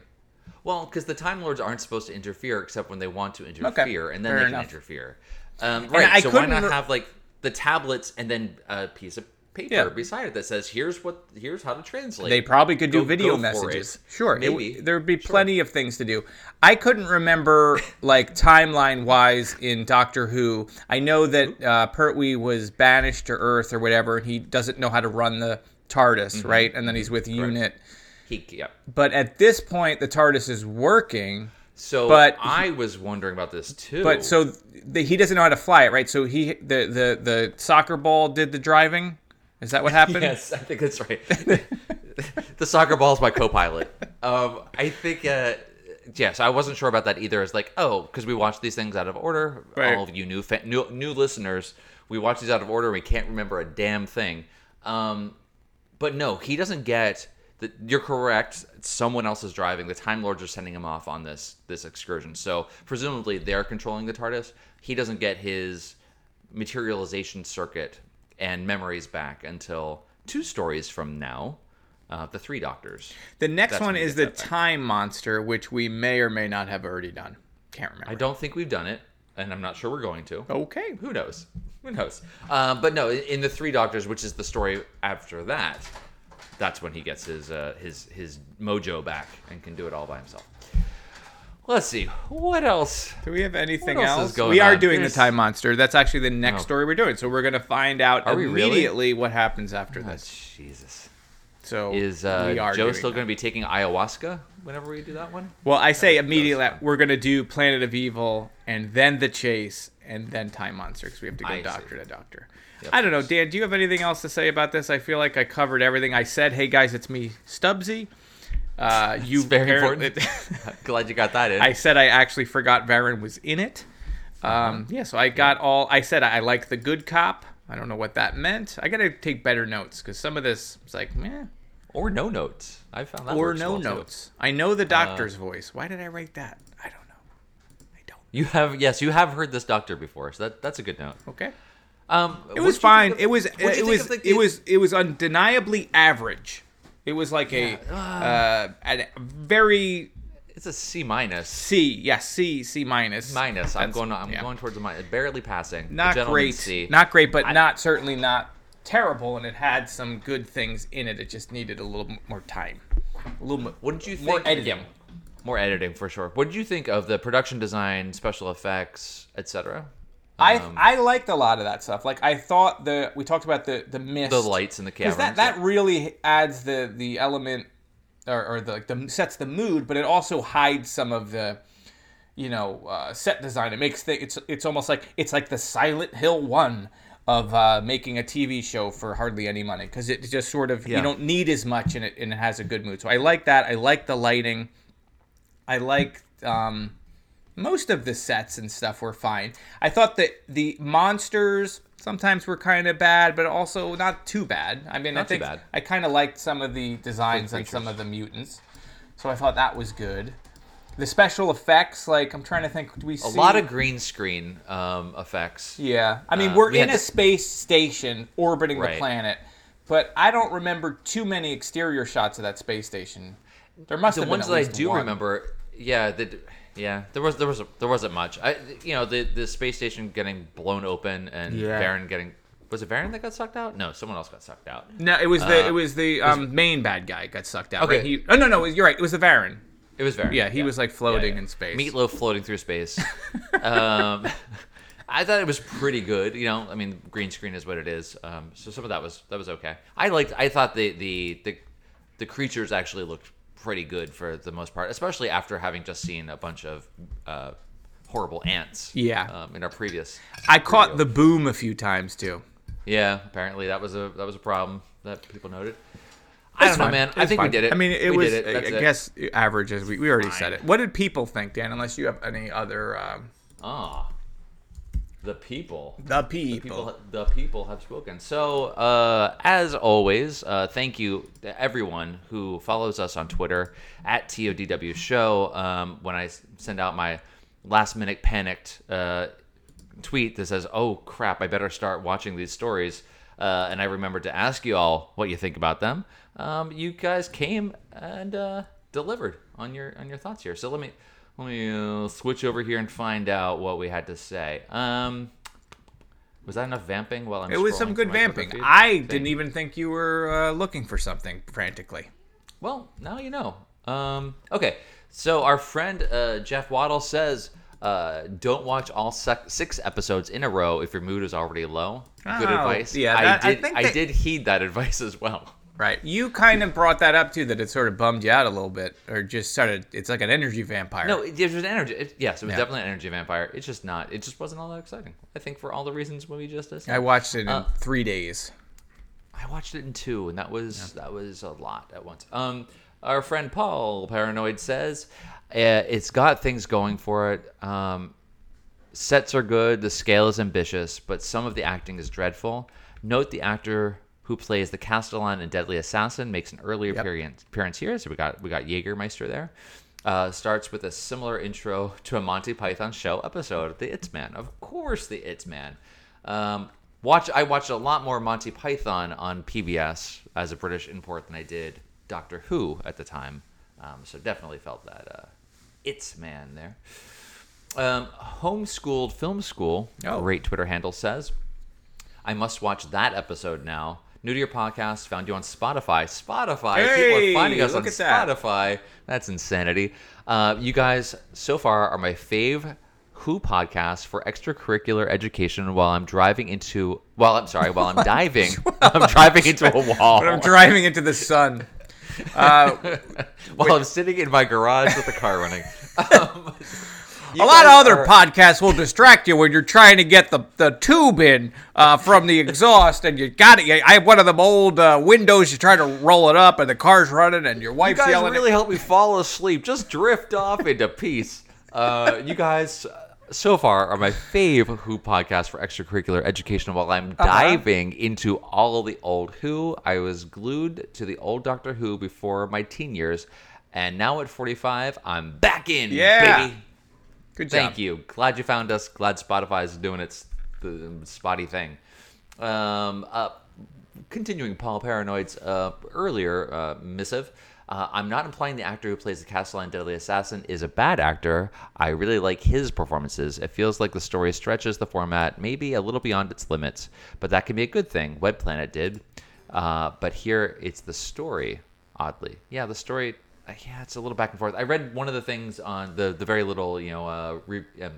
Well, because the Time Lords aren't supposed to interfere except when they want to interfere, and then fair they enough. can interfere. Um, right. So why re- have like the tablets and then a piece of paper Yeah. beside it that says, "Here's what. Here's how to translate." They probably could do Go- video go messages. Sure, it Maybe. there'd be plenty of things to do. I couldn't remember like timeline wise in Doctor Who. I know that uh, Pertwee was banished to Earth or whatever, and he doesn't know how to run the TARDIS, Mm-hmm. right? And then he's with Unit. He, yeah. But at this point, the TARDIS is working. So, But I was wondering about this too. But so the, he doesn't know how to fly it, right? So he the the the soccer ball did the driving. Is that what happened? Yes, I think that's right. the soccer ball is my co-pilot. Um, I think, uh, yes, I wasn't sure about that either. It's like, oh, because we watch these things out of order. Right. All of you new, fa- new new listeners, we watch these out of order. and We can't remember a damn thing. Um, but no, he doesn't get. The, you're correct. Someone else is driving. The Time Lords are sending him off on this this excursion. So presumably they're controlling the TARDIS. He doesn't get his materialization circuit and memories back until two stories from now. Uh, the Three Doctors. The next That's one is the that. Time Monster, which we may or may not have already done. Can't remember. I don't think we've done it, and I'm not sure we're going to. Okay. Who knows? Who knows? Um, but no, in the Three Doctors, which is the story after that, that's when he gets his uh, his his mojo back and can do it all by himself. Let's see what else. Do we have anything What else else? we are on? doing There's- the Time Monster. That's actually the next Oh. story we're doing. So we're gonna find out Are we really? immediately what happens after this. Jesus. So Is uh, we are Jo still going to be taking ayahuasca whenever we do that one? Well, I say immediately we're gonna do Planet of Evil and then the Chase and then Time Monster because we have to go I see. doctor to doctor. Yep. I don't know, Dan. Do you have anything else to say about this? I feel like I covered everything. I said, "Hey guys, it's me, Stubbsy." Uh, you very important. Glad you got that in. I said I actually forgot Varan was in it. Um, yeah, so I got all. I said I like the good cop. I don't know what that meant. I gotta take better notes because some of this was like, meh, or no notes. I found that or no well, too. Uh, notes. I know the doctor's voice. Why did I write that? I don't know. I don't. You have yes, you have heard this doctor before, so that that's a good note. Okay. Um, It was fine. It was. It was. It was. It was undeniably average. It was like a, uh, a very It's a C minus. C. Yes, C. C minus. Minus. I'm That's- going. I'm yeah. going towards a minus. Barely passing. Not great C. not great but not certainly not terrible and it had some good things in it it just needed a little m- more time a little mo- What did you think? more editing More editing for sure. What did you think of the production design, special effects, etc.? I Um, I liked a lot of that stuff. Like I thought the we talked about the the mist, The lights in the because that that really adds the the element or, or the, the sets the mood, but it also hides some of the you know uh, set design. It makes things it's it's almost like it's like the Silent Hill one of uh, making a TV show for hardly any money because it just sort of Yeah. you don't need as much and it and it has a good mood. So I like that. I like the lighting. I like um, most of the sets and stuff were fine. I thought that the monsters sometimes were kind of bad, but also not too bad. I mean, I Not too think bad. I kind of liked some of the designs on some of the mutants, so I thought that was good. The special effects, like I'm trying to think, do we A see lot of green screen um, effects. Yeah, I mean Uh, we're we in a to- space station orbiting Right. the planet, but I don't remember too many exterior shots of that space station. There must the have been ones at that I do one. remember, yeah, the, yeah, there was there was there wasn't much. I you know the the space station getting blown open and Yeah. Varan getting was it Varan that got sucked out? No, someone else got sucked out. No, it was the Uh, it was the um, main bad guy got sucked out. Okay. right? He, oh no, no, you're right. It was the Varan. It was very. Yeah, he was like floating yeah. in space. Meatloaf floating through space. um, I thought it was pretty good. You know, I mean, green screen is what it is. Um, so some of that was that was okay. I liked. I thought the the the, the creatures actually looked pretty good for the most part, especially after having just seen a bunch of uh, horrible ants. Yeah. Um, in our previous. I caught the boom a few times too. Yeah, apparently that was a that was a problem that people noted. I don't know, fine. man. I think fine. we did it. I mean, it We was, did it. I it. guess, average as we, we already said it. What did people think, Dan? Unless you have any other. Um, Ah, the people. the The people. people, the people have spoken. So, uh, as always, uh, thank you to everyone who follows us on Twitter at TODW Show. Um, when I send out my last minute panicked uh, tweet that says, "Oh crap, I better start watching these stories," uh, and I remembered to ask you all what you think about them. Um, you guys came and uh, delivered on your on your thoughts here. So let me let me uh, switch over here and find out what we had to say. Um, was that enough vamping while I'm? It was some good through my Twitter vamping. I Thank didn't even think you were uh, looking for something frantically. Well, now you know. Um, okay, so our friend uh, Jeff Waddle says, uh, "Don't watch all sec- six episodes in a row if your mood is already low." Good Oh, advice. yeah, I that- I did. think I did heed that advice as well. Right. You kind of brought that up too, that it sort of bummed you out a little bit, or just started. It's like an energy vampire. No, it, it was an energy. It, yes, it was Yeah. definitely an energy vampire. It's just not. It just wasn't all that exciting. I think for all the reasons we just said. I watched it in Uh, three days. I watched it in two, and that was that was a lot at once. Um, our friend Paul Paranoid says uh, it's got things going for it. Um, sets are good, the scale is ambitious, but some of the acting is dreadful. Note the actor who plays the Castellan and Deadly Assassin makes an early appearance appearance here. So we got we got Jägermeister there. Uh, starts with a similar intro to a Monty Python show episode, The It's Man. Of course, The It's Man. Um, watch. I watched a lot more Monty Python on PBS as a British import than I did Doctor Who at the time. Um, so definitely felt that uh, It's Man there. Um, homeschooled film school. Oh. Great Twitter handle says. I must watch that episode now. New to your podcast, found you on Spotify. Spotify. People Hey, are finding us on at that. Spotify. That's insanity. Uh, you guys so far are my fave Who podcast for extracurricular education while I'm driving into. Well, I'm sorry, while I'm diving. I'm driving into a wall. But I'm driving into the sun. Uh, while I'm sitting in my garage with the car running. Um, you a lot of other are- podcasts will distract you when you're trying to get the, the tube in uh, from the exhaust, and you got it. I have one of them old uh, windows. You try to roll it up, and the car's running, and your You wife's guys yelling. really help me fall asleep. Just drift off into peace. Uh, you guys, so far, are my fave Who podcast for extracurricular education. While I'm Uh-huh. diving into all of the old Who, I was glued to the old Doctor Who before my teen years, and now at 45, I'm back in. Yeah. baby. Good job. Thank you. Glad you found us. Glad Spotify is doing its spotty thing. Um, uh, continuing Paul Paranoid's uh, earlier uh, missive. Uh, I'm not implying the actor who plays the Castellan Deadly Assassin is a bad actor. I really like his performances. It feels like the story stretches the format maybe a little beyond its limits, but that can be a good thing. Web Planet did. Uh, but here it's the story, oddly. Yeah, the story yeah, it's a little back and forth. I read one of the things on the the very little you know uh, re, um,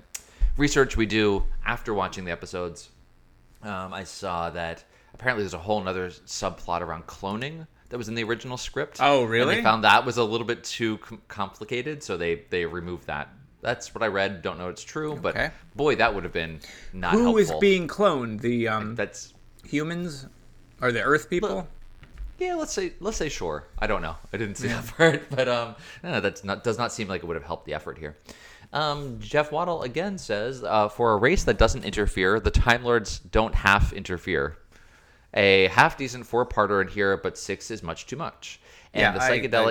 research we do after watching the episodes. Um, I saw that apparently there's a whole other subplot around cloning that was in the original script. Oh, And really? they found that was a little bit too com- complicated, so they they removed that. That's what I read. Don't know it's true, but Okay. boy, that would have been not Who is helpful. being cloned? The um, That's humans or the Earth people? Yeah. Let's say let's say sure. I don't know. I didn't see that part, but um, no, that's not does not seem like it would have helped the effort here. Um, Jeff Waddle again says, uh, for a race that doesn't interfere, the Time Lords don't half interfere. A half decent four parter in here, but six is much too much. And Yeah, the I- I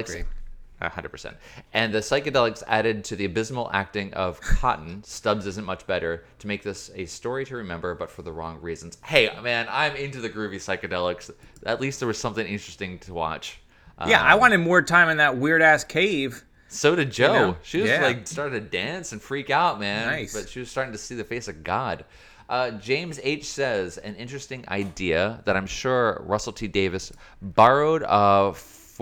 psychedelics. agree. A hundred percent. And the psychedelics added to the abysmal acting of Cotton, Stubbs isn't much better, to make this a story to remember, but for the wrong reasons. Hey, man, I'm into the groovy psychedelics. At least there was something interesting to watch. Yeah, I wanted more time in that weird ass cave. So did Jo. know? She was Yeah. like started to dance and freak out, man. Nice. But she was starting to see the face of God. Uh, James H says an interesting idea that I'm sure Russell T Davies borrowed uh,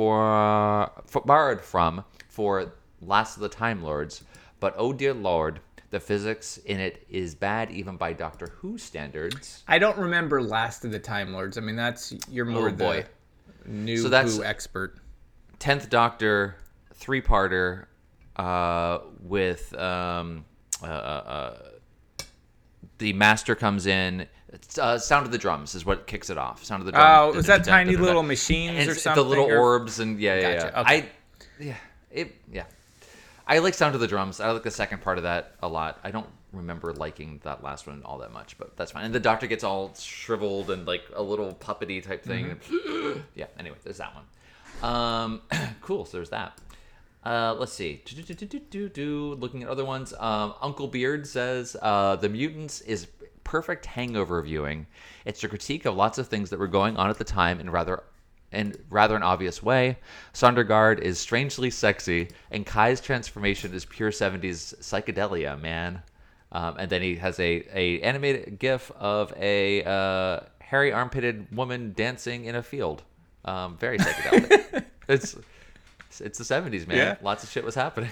for, for borrowed from for Last of the Time Lords, but oh dear lord, the physics in it is bad even by Doctor Who standards. I don't remember Last of the Time Lords. I mean, that's you're more Oh, boy. new So that's- Who expert. Tenth Doctor, three parter, uh, with um, uh, uh, the Master comes in. It's, uh, Sound of the drums is what kicks it off. Sound of the drums. Oh, was that tiny little machines or something? The little orbs and yeah, yeah, yeah. I, yeah, it, yeah. I like Sound of the Drums. I like the second part of that a lot. I don't remember liking that last one all that much, but that's fine. And the Doctor gets all shriveled and like a little puppety type thing. Mm-hmm. yeah. Anyway, there's that one. Um, cool. So there's that. Uh, let's see. Do-do-do-do-do-do. Looking at other ones. Um, Uncle Beard says uh, the mutants is perfect hangover viewing. It's a critique of lots of things that were going on at the time in rather in rather an obvious way. Sondergaard is strangely sexy, and Kai's transformation is pure '70s psychedelia, man. Um, and then he has a, a animated GIF of a uh, hairy armpitted woman dancing in a field. Um, very psychedelic. it's it's the '70s, man. Yeah. Lots of shit was happening.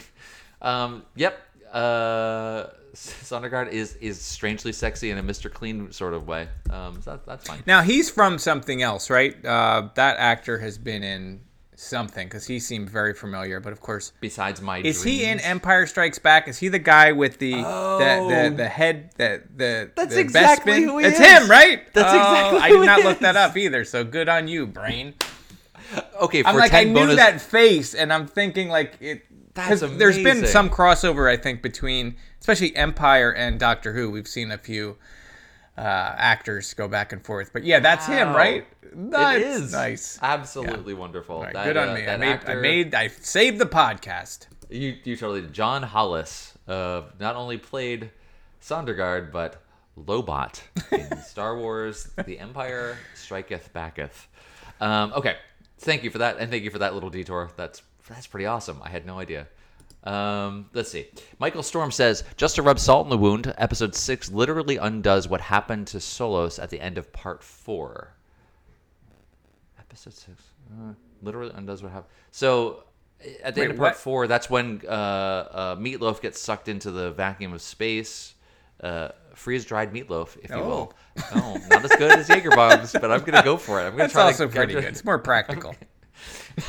Um, yep. Uh, Sondergaard is is strangely sexy in a Mr. Clean sort of way. Um, so that, that's fine. Now he's from something else, right? Uh, that actor has been in something because he seemed very familiar. But of course, Besides my is he in. Empire Strikes Back? Is he the guy with the the, the, the head the the That's the exactly Bespin? who he is? It's is. him, right? That's Oh, exactly I did not it look that up either. So good on you, brain. Okay, for I'm like, 10 I knew bonus, that face, and I'm thinking like it. That's 'cause There's been some crossover, I think, between especially Empire and Doctor Who. We've seen a few uh, actors go back and forth, but yeah, that's him, right? It Nice, nice. absolutely wonderful. All right, That, good on uh, me. I made, I made, I saved the podcast. You, you totally did. John Hollis uh, not only played Sondergaard, but Lobot in Star Wars The Empire Striketh Backeth. Um, okay. Thank you for that. And thank you for that little detour. That's that's pretty awesome. I had no idea. Um, let's see. Michael Storm says, just to rub salt in the wound, episode 6 literally undoes what happened to Solos at the end of part 4. Episode 6. Uh, literally undoes what happened. So, at the end of part what? 4, that's when uh, uh, Meatloaf gets sucked into the vacuum of space. Uh, freeze dried meatloaf, if you will. No, not as good as Jaeger bombs, but I'm gonna go for it. I'm gonna That's try also to, pretty good. It's more practical.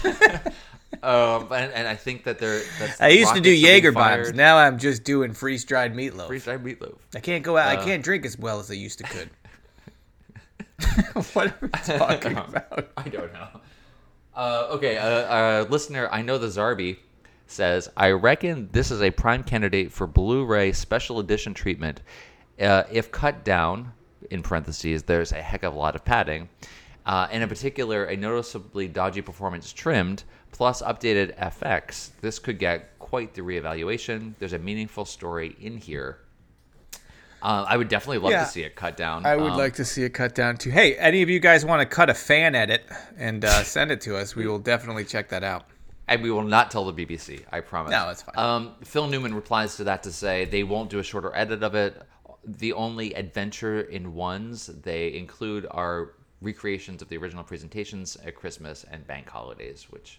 Um, and, and I think that they're. That's I used to do Jaeger bombs. Now I'm just doing freeze dried meatloaf. Freeze dried meatloaf. I can't go out. Uh, I can't drink as well as I used to could. what are we talking about? I don't know. Uh, okay, uh, uh, listener, I know the Zarby says, I reckon this is a prime candidate for Blu ray special edition treatment. Uh, if cut down, in parentheses, there's a heck of a lot of padding, uh, and in particular, a noticeably dodgy performance trimmed, plus updated FX, this could get quite the reevaluation. There's a meaningful story in here. Uh, I would definitely love Yeah. to see it cut down. I would Um, like to see it cut down too. Hey, any of you guys want to cut a fan edit and uh, send it to us? We will definitely check that out. And we will not tell the BBC. I promise. No, that's fine. Um, Phil Newman replies to that to say they won't do a shorter edit of it. The only adventure in ones they include are recreations of the original presentations at Christmas and bank holidays, which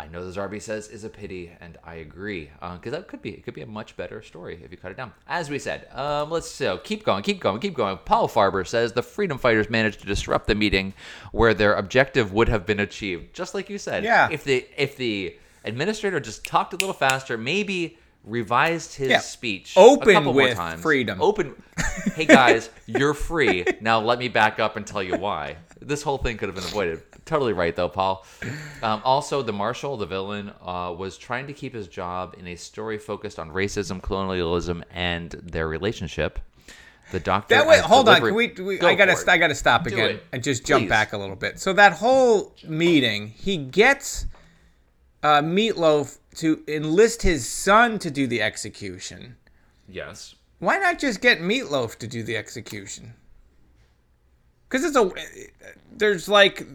I know the Zarby says is a pity, and I agree because that could be it could be a much better story if you cut it down. As we said, um, let's so keep going, keep going, keep going. Paul Farber says the Freedom Fighters managed to disrupt the meeting where their objective would have been achieved, just like you said. Yeah. If the if the administrator just talked a little faster, maybe revised his Yeah. speech Open a couple more with times. freedom. Open. Hey guys, you're free. Now let me back up and tell you why. This whole thing could have been avoided. Totally right though, Paul. Um, also, the marshal, the villain, uh, was trying to keep his job in a story focused on racism, colonialism, and their relationship. The doctor. That way, as hold on. delivery- Can we, we Go I gotta, for it. I gotta stop Do again it. and just jump Please. back a little bit. So that whole meeting, he gets uh, Meatloaf to enlist his son to do the execution. Yes. Why not just get Meatloaf to do the execution? Because it's a there's like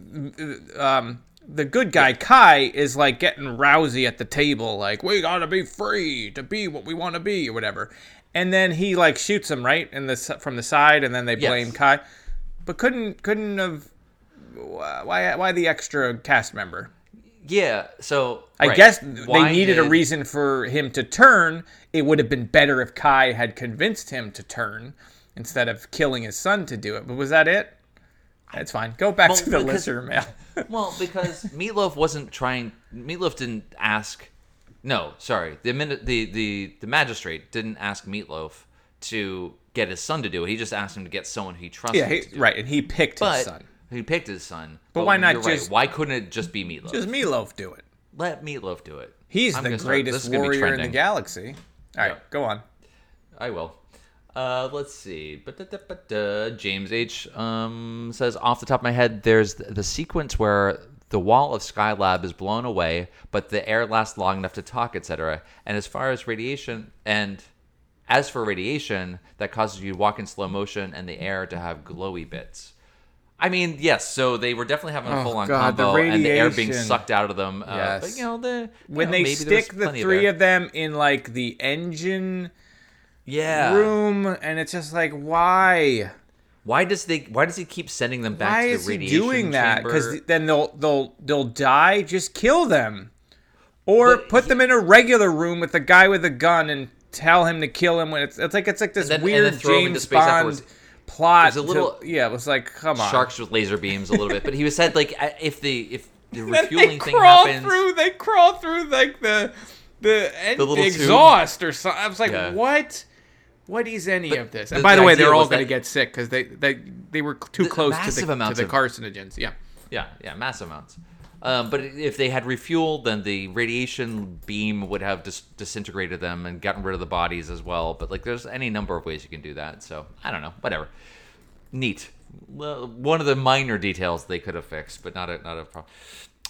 um, the good guy Kai is like getting rousy at the table, like we gotta be free to be what we want to be or whatever. And then he like shoots him right in the from the side, and then they Yes. blame Kai. But couldn't couldn't have why why the extra cast member? Yeah. So I right. guess Why they needed a reason for him to turn. It would have been better if Kai had convinced him to turn instead of killing his son to do it. But was that it? It's fine. Go back Well, to the because- listener mail. Well, because Meatloaf wasn't trying. Meatloaf didn't ask. No, sorry. The the the the magistrate didn't ask Meatloaf to get his son to do it. He just asked him to get someone he trusted. yeah, he, to do it. right. And he picked But his son. he picked his son. But why not you're right. just- Why couldn't it just be Meatloaf? Just Meatloaf do it. Let Meatloaf do it. He's I'm the start- greatest be warrior in the galaxy. All right, Yeah. go on. I will. Uh, let's see. James H. Um, says off the top of my head, there's the, the sequence where the wall of Skylab is blown away, but the air lasts long enough to talk, etc. And as far as radiation, and as for radiation, that causes you to walk in slow motion and the air to have glowy bits. I mean, yes. So they were definitely having a Oh, full-on God, the combo, and the air being sucked out of them. Uh, Yes. But you know, the When you know, they stick the three of them in like the engine yeah room, and it's just like, why? Why does they? Why does he keep sending them back Why to the is he doing that? Because then they'll they'll they'll die. Just kill them, or But put he- them in a regular room with a guy with a gun and tell him to kill him. When it's it's like it's like this then- weird then throw him into James space Bond afterwards. plot. It's a little- to- yeah, it was like come on. sharks with laser beams a little bit. But he was said like if the if the refueling they thing crawl happens, through. They crawl through like the the, en- The little tube. exhaust or something. I was like, Yeah. what? What is any But of this? the- And by the, the way, they're all going to get sick because they, they they were too The close to the, to amounts the of- carcinogens. Yeah. yeah, yeah, massive amounts. Um, but if they had refueled, then the radiation beam would have dis- disintegrated them and gotten rid of the bodies as well. But like, there's any number of ways you can do that. So I don't know. Whatever. Neat. Well, One of the minor details they could have fixed, but not a not a problem.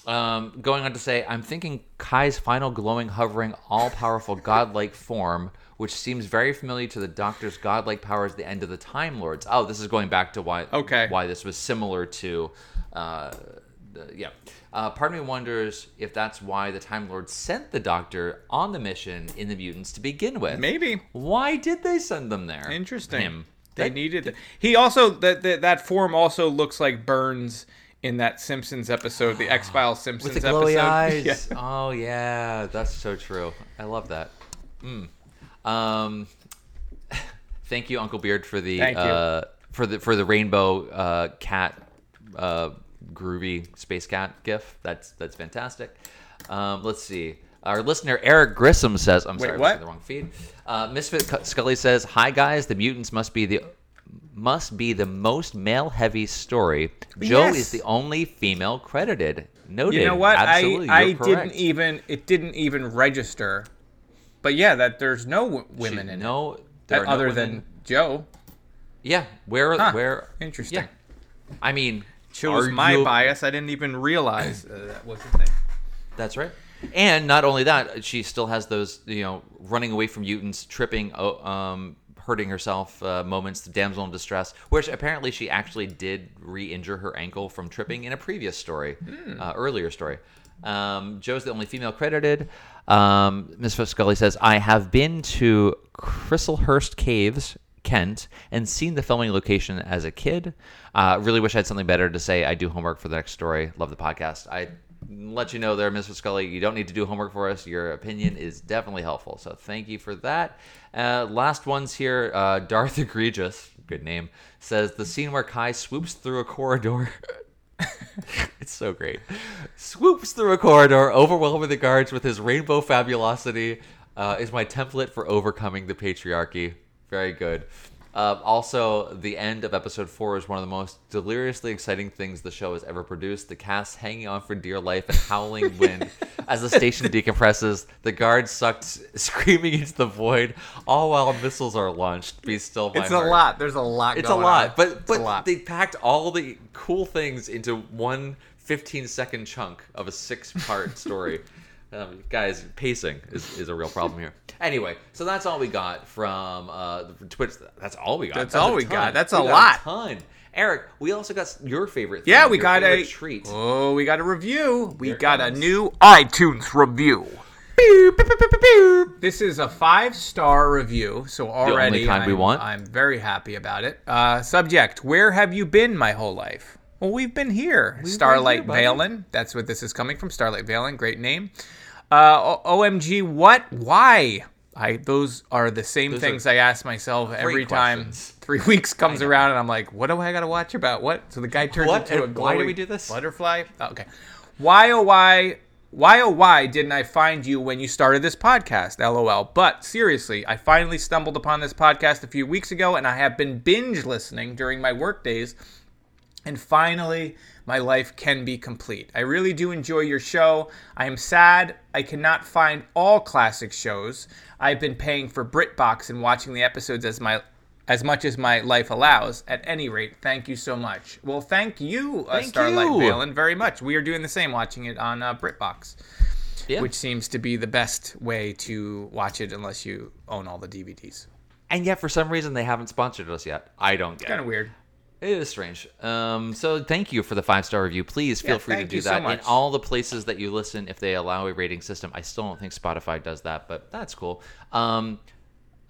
Um, going on to say, I'm thinking Kai's final glowing, hovering, all powerful, godlike form, which seems very familiar to the Doctor's godlike powers the end of the Time Lords. Oh, this is going back to why Okay. why this was similar to. Uh, the, yeah. Uh, part of me wonders if that's why the Time Lords sent the Doctor on the mission in the mutants to begin with. Maybe. Why did they send them there? Interesting. Him. They That- needed. He also that that that form also looks like Burns in that Simpsons episode, the X Files Simpsons with the glowy episode. eyes. Yeah. Oh yeah, that's so true. I love that. Mm. Um, thank you, Uncle Beard, for the uh, for the for the rainbow uh, cat uh, groovy space cat gif. That's that's fantastic. Um, let's see. Our listener Eric Grissom says, "I'm Wait, sorry, I what? the wrong feed." Uh, Misfit Scully says, "Hi guys, the mutants must be the." Must be the most male-heavy story. Jo Yes. is the only female credited. Noted. You know what? Absolutely, I I didn't even it didn't even register. But yeah, that there's no w- women She- in no, it. there That are no other women. than Jo. yeah. Where Huh. where Interesting. Yeah, I mean, Chose my argu- bias. I didn't even realize uh, that was a thing. That's right. And not only that, she still has those you know running away from mutants, tripping, um, hurting herself uh, moments, the damsel in distress, which apparently she actually did re-injure her ankle from tripping in a previous story, Hmm. uh, earlier story. Um, Jo's the only female credited. Um, Miss Scully says, "I have been to Chislehurst Caves." Kent and seen the filming location as a kid. Uh, really wish I had something better to say. I do homework for the next story. Love the podcast. I let you know there, Mr. Scully. You don't need to do homework for us. Your opinion is definitely helpful. So thank you for that. Uh, last ones here. Uh, Darth Egregious, good name, says the scene where Kai swoops through a corridor. it's so great. Swoops through a corridor, overwhelming the guards with his rainbow fabulosity. Uh, is my template for overcoming the patriarchy. Very good. Uh, also, the end of episode four is one of the most deliriously exciting things the show has ever produced. The cast hanging on for dear life and howling wind as the station decompresses. The guards sucked, screaming into the void, all while missiles are launched. Be still, my It's a lot. There's a lot. It's a lot, on. but but lot. they packed all the cool things into one 15 second chunk of a six part story. Um, guys, pacing is, is a real problem here. Anyway, so that's all we got from uh, Twitch. That's all we got. That's all we ton. got. That's a got lot. ton. Eric, we also got your favorite. Thing, Yeah, we got a treat. Oh, we got a review. We got a new iTunes review. This is a five star review, so already I'm, we want. I'm very happy about it. Uh, subject: Where have you been my whole life? Well, we've been here. Starlight here, buddy. Valen. That's what this is coming from. Starlight Valen. Great name. Uh, O- OMG, what? Why? I those are the same Those things I ask myself every time questions. three weeks comes around, and I'm like, what do I got to watch about? What? So the guy turns What? into a why do we do this? Butterfly. Oh, okay. Why oh why why oh why didn't I find you when you started this podcast? LOL. But seriously, I finally stumbled upon this podcast a few weeks ago, and I have been binge listening during my work days and finally my life can be complete. I really do enjoy your show. I am sad I cannot find all classic shows. I've been paying for BritBox and watching the episodes as my as much as my life allows. At any rate, thank you so much. Well, thank you, uh, Thank Starlight you. Valen, very much. We are doing the same, watching it on uh, BritBox, Yeah. which seems to be the best way to watch it unless you own all the DVDs. and yet, for some reason, they haven't sponsored us yet. I don't get it. It's Kind of weird. It is strange. Um, so thank you for the five star review. Please feel Yeah, free to do you so that in all the places that you listen. If they allow a rating system, I still don't think Spotify does that, but that's cool. Um,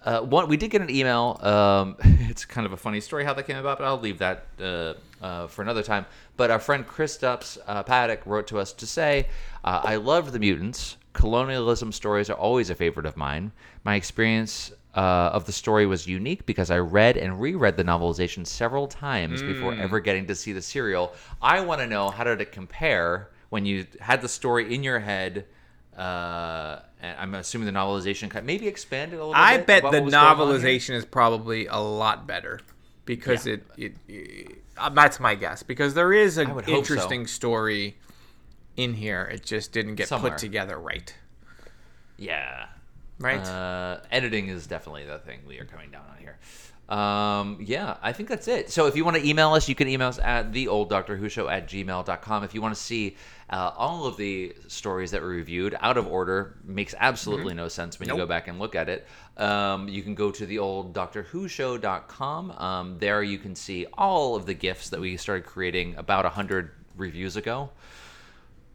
uh, one, we did get an email. Um, it's kind of a funny story how that came about, but I'll leave that uh, uh, for another time. But our friend Chris Dupps uh, Paddock wrote to us to say, uh, "I love the mutants. Colonialism stories are always a favorite of mine. My experience." Uh, of the story was unique because I read and reread the novelization several times before ever getting to see the serial. I want to know how did it compare when you had the story in your head uh, and I'm assuming the novelization kind maybe expanded a little bit. I bet the what was going on here? novelization is probably a lot better because it, it, it- uh, that's my guess because there is an hope so. interesting story in here. It just didn't get Somewhere. put together right. Yeah. Right? Uh, editing is definitely the thing we are coming down on here. Um, yeah, I think that's it. So if you want to email us, you can email us at the old Doctor Who show at gmail.com. If you want to see uh, all of the stories that we reviewed out of order, makes absolutely no sense when you go back and look at it. Um, you can go to the old Doctor Who show.com. Um, there you can see all of the gifts that we started creating about 100 reviews ago.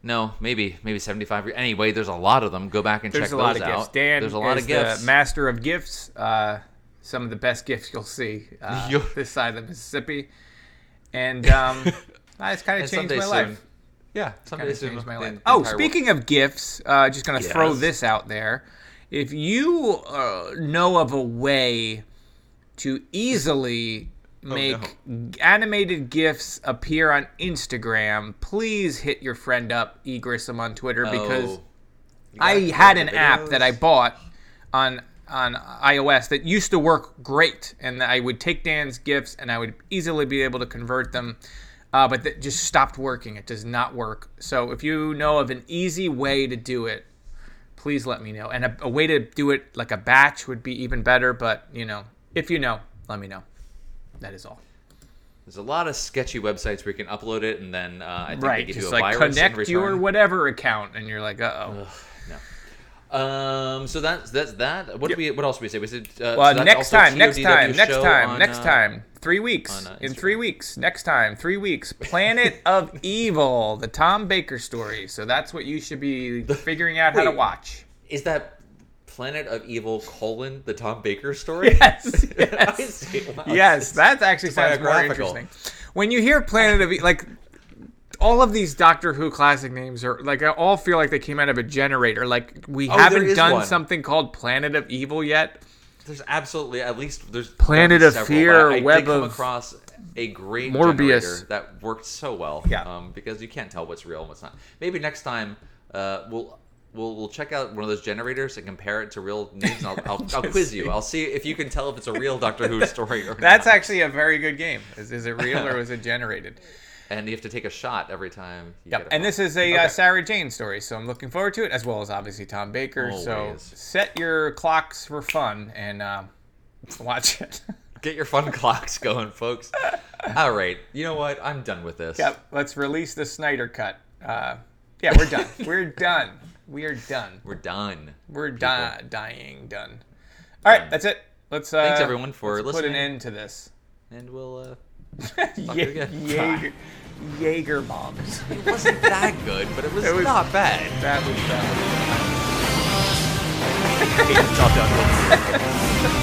No, maybe maybe 75. Anyway, there's a lot of them. Go back and There's check a lot those of out. gifts. Dan there's a lot of gifts. the master of gifts. Uh, some of the best gifts you'll see uh, this side of the Mississippi. And um, it's kind of changed my soon. life. Yeah, kind someday of soon. changed my life. the Oh, entire world- speaking of gifts, uh, just gonna throw this out there. If you uh, know of a way to easily Oh, make animated gifs appear on Instagram, please hit your friend up, Egrissom on Twitter, because Oh, you I had an app that I bought on on iOS that used to work great, and I would take Dan's gifs and I would easily be able to convert them, uh, but that just stopped working. It does not work. So if you know of an easy way to do it, please let me know. And a, a way to do it like a batch would be even better. But you know, if you know, let me know. That is all. There's a lot of sketchy websites where you can upload it and then uh, I think they Right, give you a like virus connect your whatever account, and you're like, uh oh. Um, so that's that's that. What do we? What else do we say? We said. Uh, Well, so next time, next time, next time, on, next uh, time. Three weeks. on, uh, in three weeks. Next time. Three weeks. Planet of Evil, the Tom Baker story. So that's what you should be figuring out how to watch. Is that Planet of Evil colon the Tom Baker story? Yes, I yes. see. Wow, yes, that actually sounds more interesting. When you hear Planet of Evil, like all of these Doctor Who classic names are like I all feel like they came out of a generator. Like we Oh, haven't done one. something called Planet of Evil yet. There's absolutely at least there's Planet of several, Fear, but I Web of across a great Morbius. that worked so well. Yeah. Um, because you can't tell what's real and what's not. Maybe next time uh, we'll. We'll, we'll check out one of those generators and compare it to real names. And I'll, I'll, I'll quiz you. I'll see if you can tell if it's a real Doctor Who story or That's not. actually a very good game. Is, is it real or was it generated? And you have to take a shot every time. Yep. And this is a Okay. uh, Sarah Jane story, so I'm looking forward to it, as well as obviously Tom Baker. So set your clocks for fun and uh, watch it. Get your fun clocks going, folks. All right. You know what? I'm done with this. yep. Let's release the Snyder cut. Uh, yeah, we're done. we're done. We are done. We're done. We're di- dying. Done. All right, that's it. Let's. Uh, Thanks, everyone, for let's Put an end to this. And we'll uh, Ye- Jaeger, Jaeger bombs. It wasn't that good, but it was, It was- not bad. That was bad.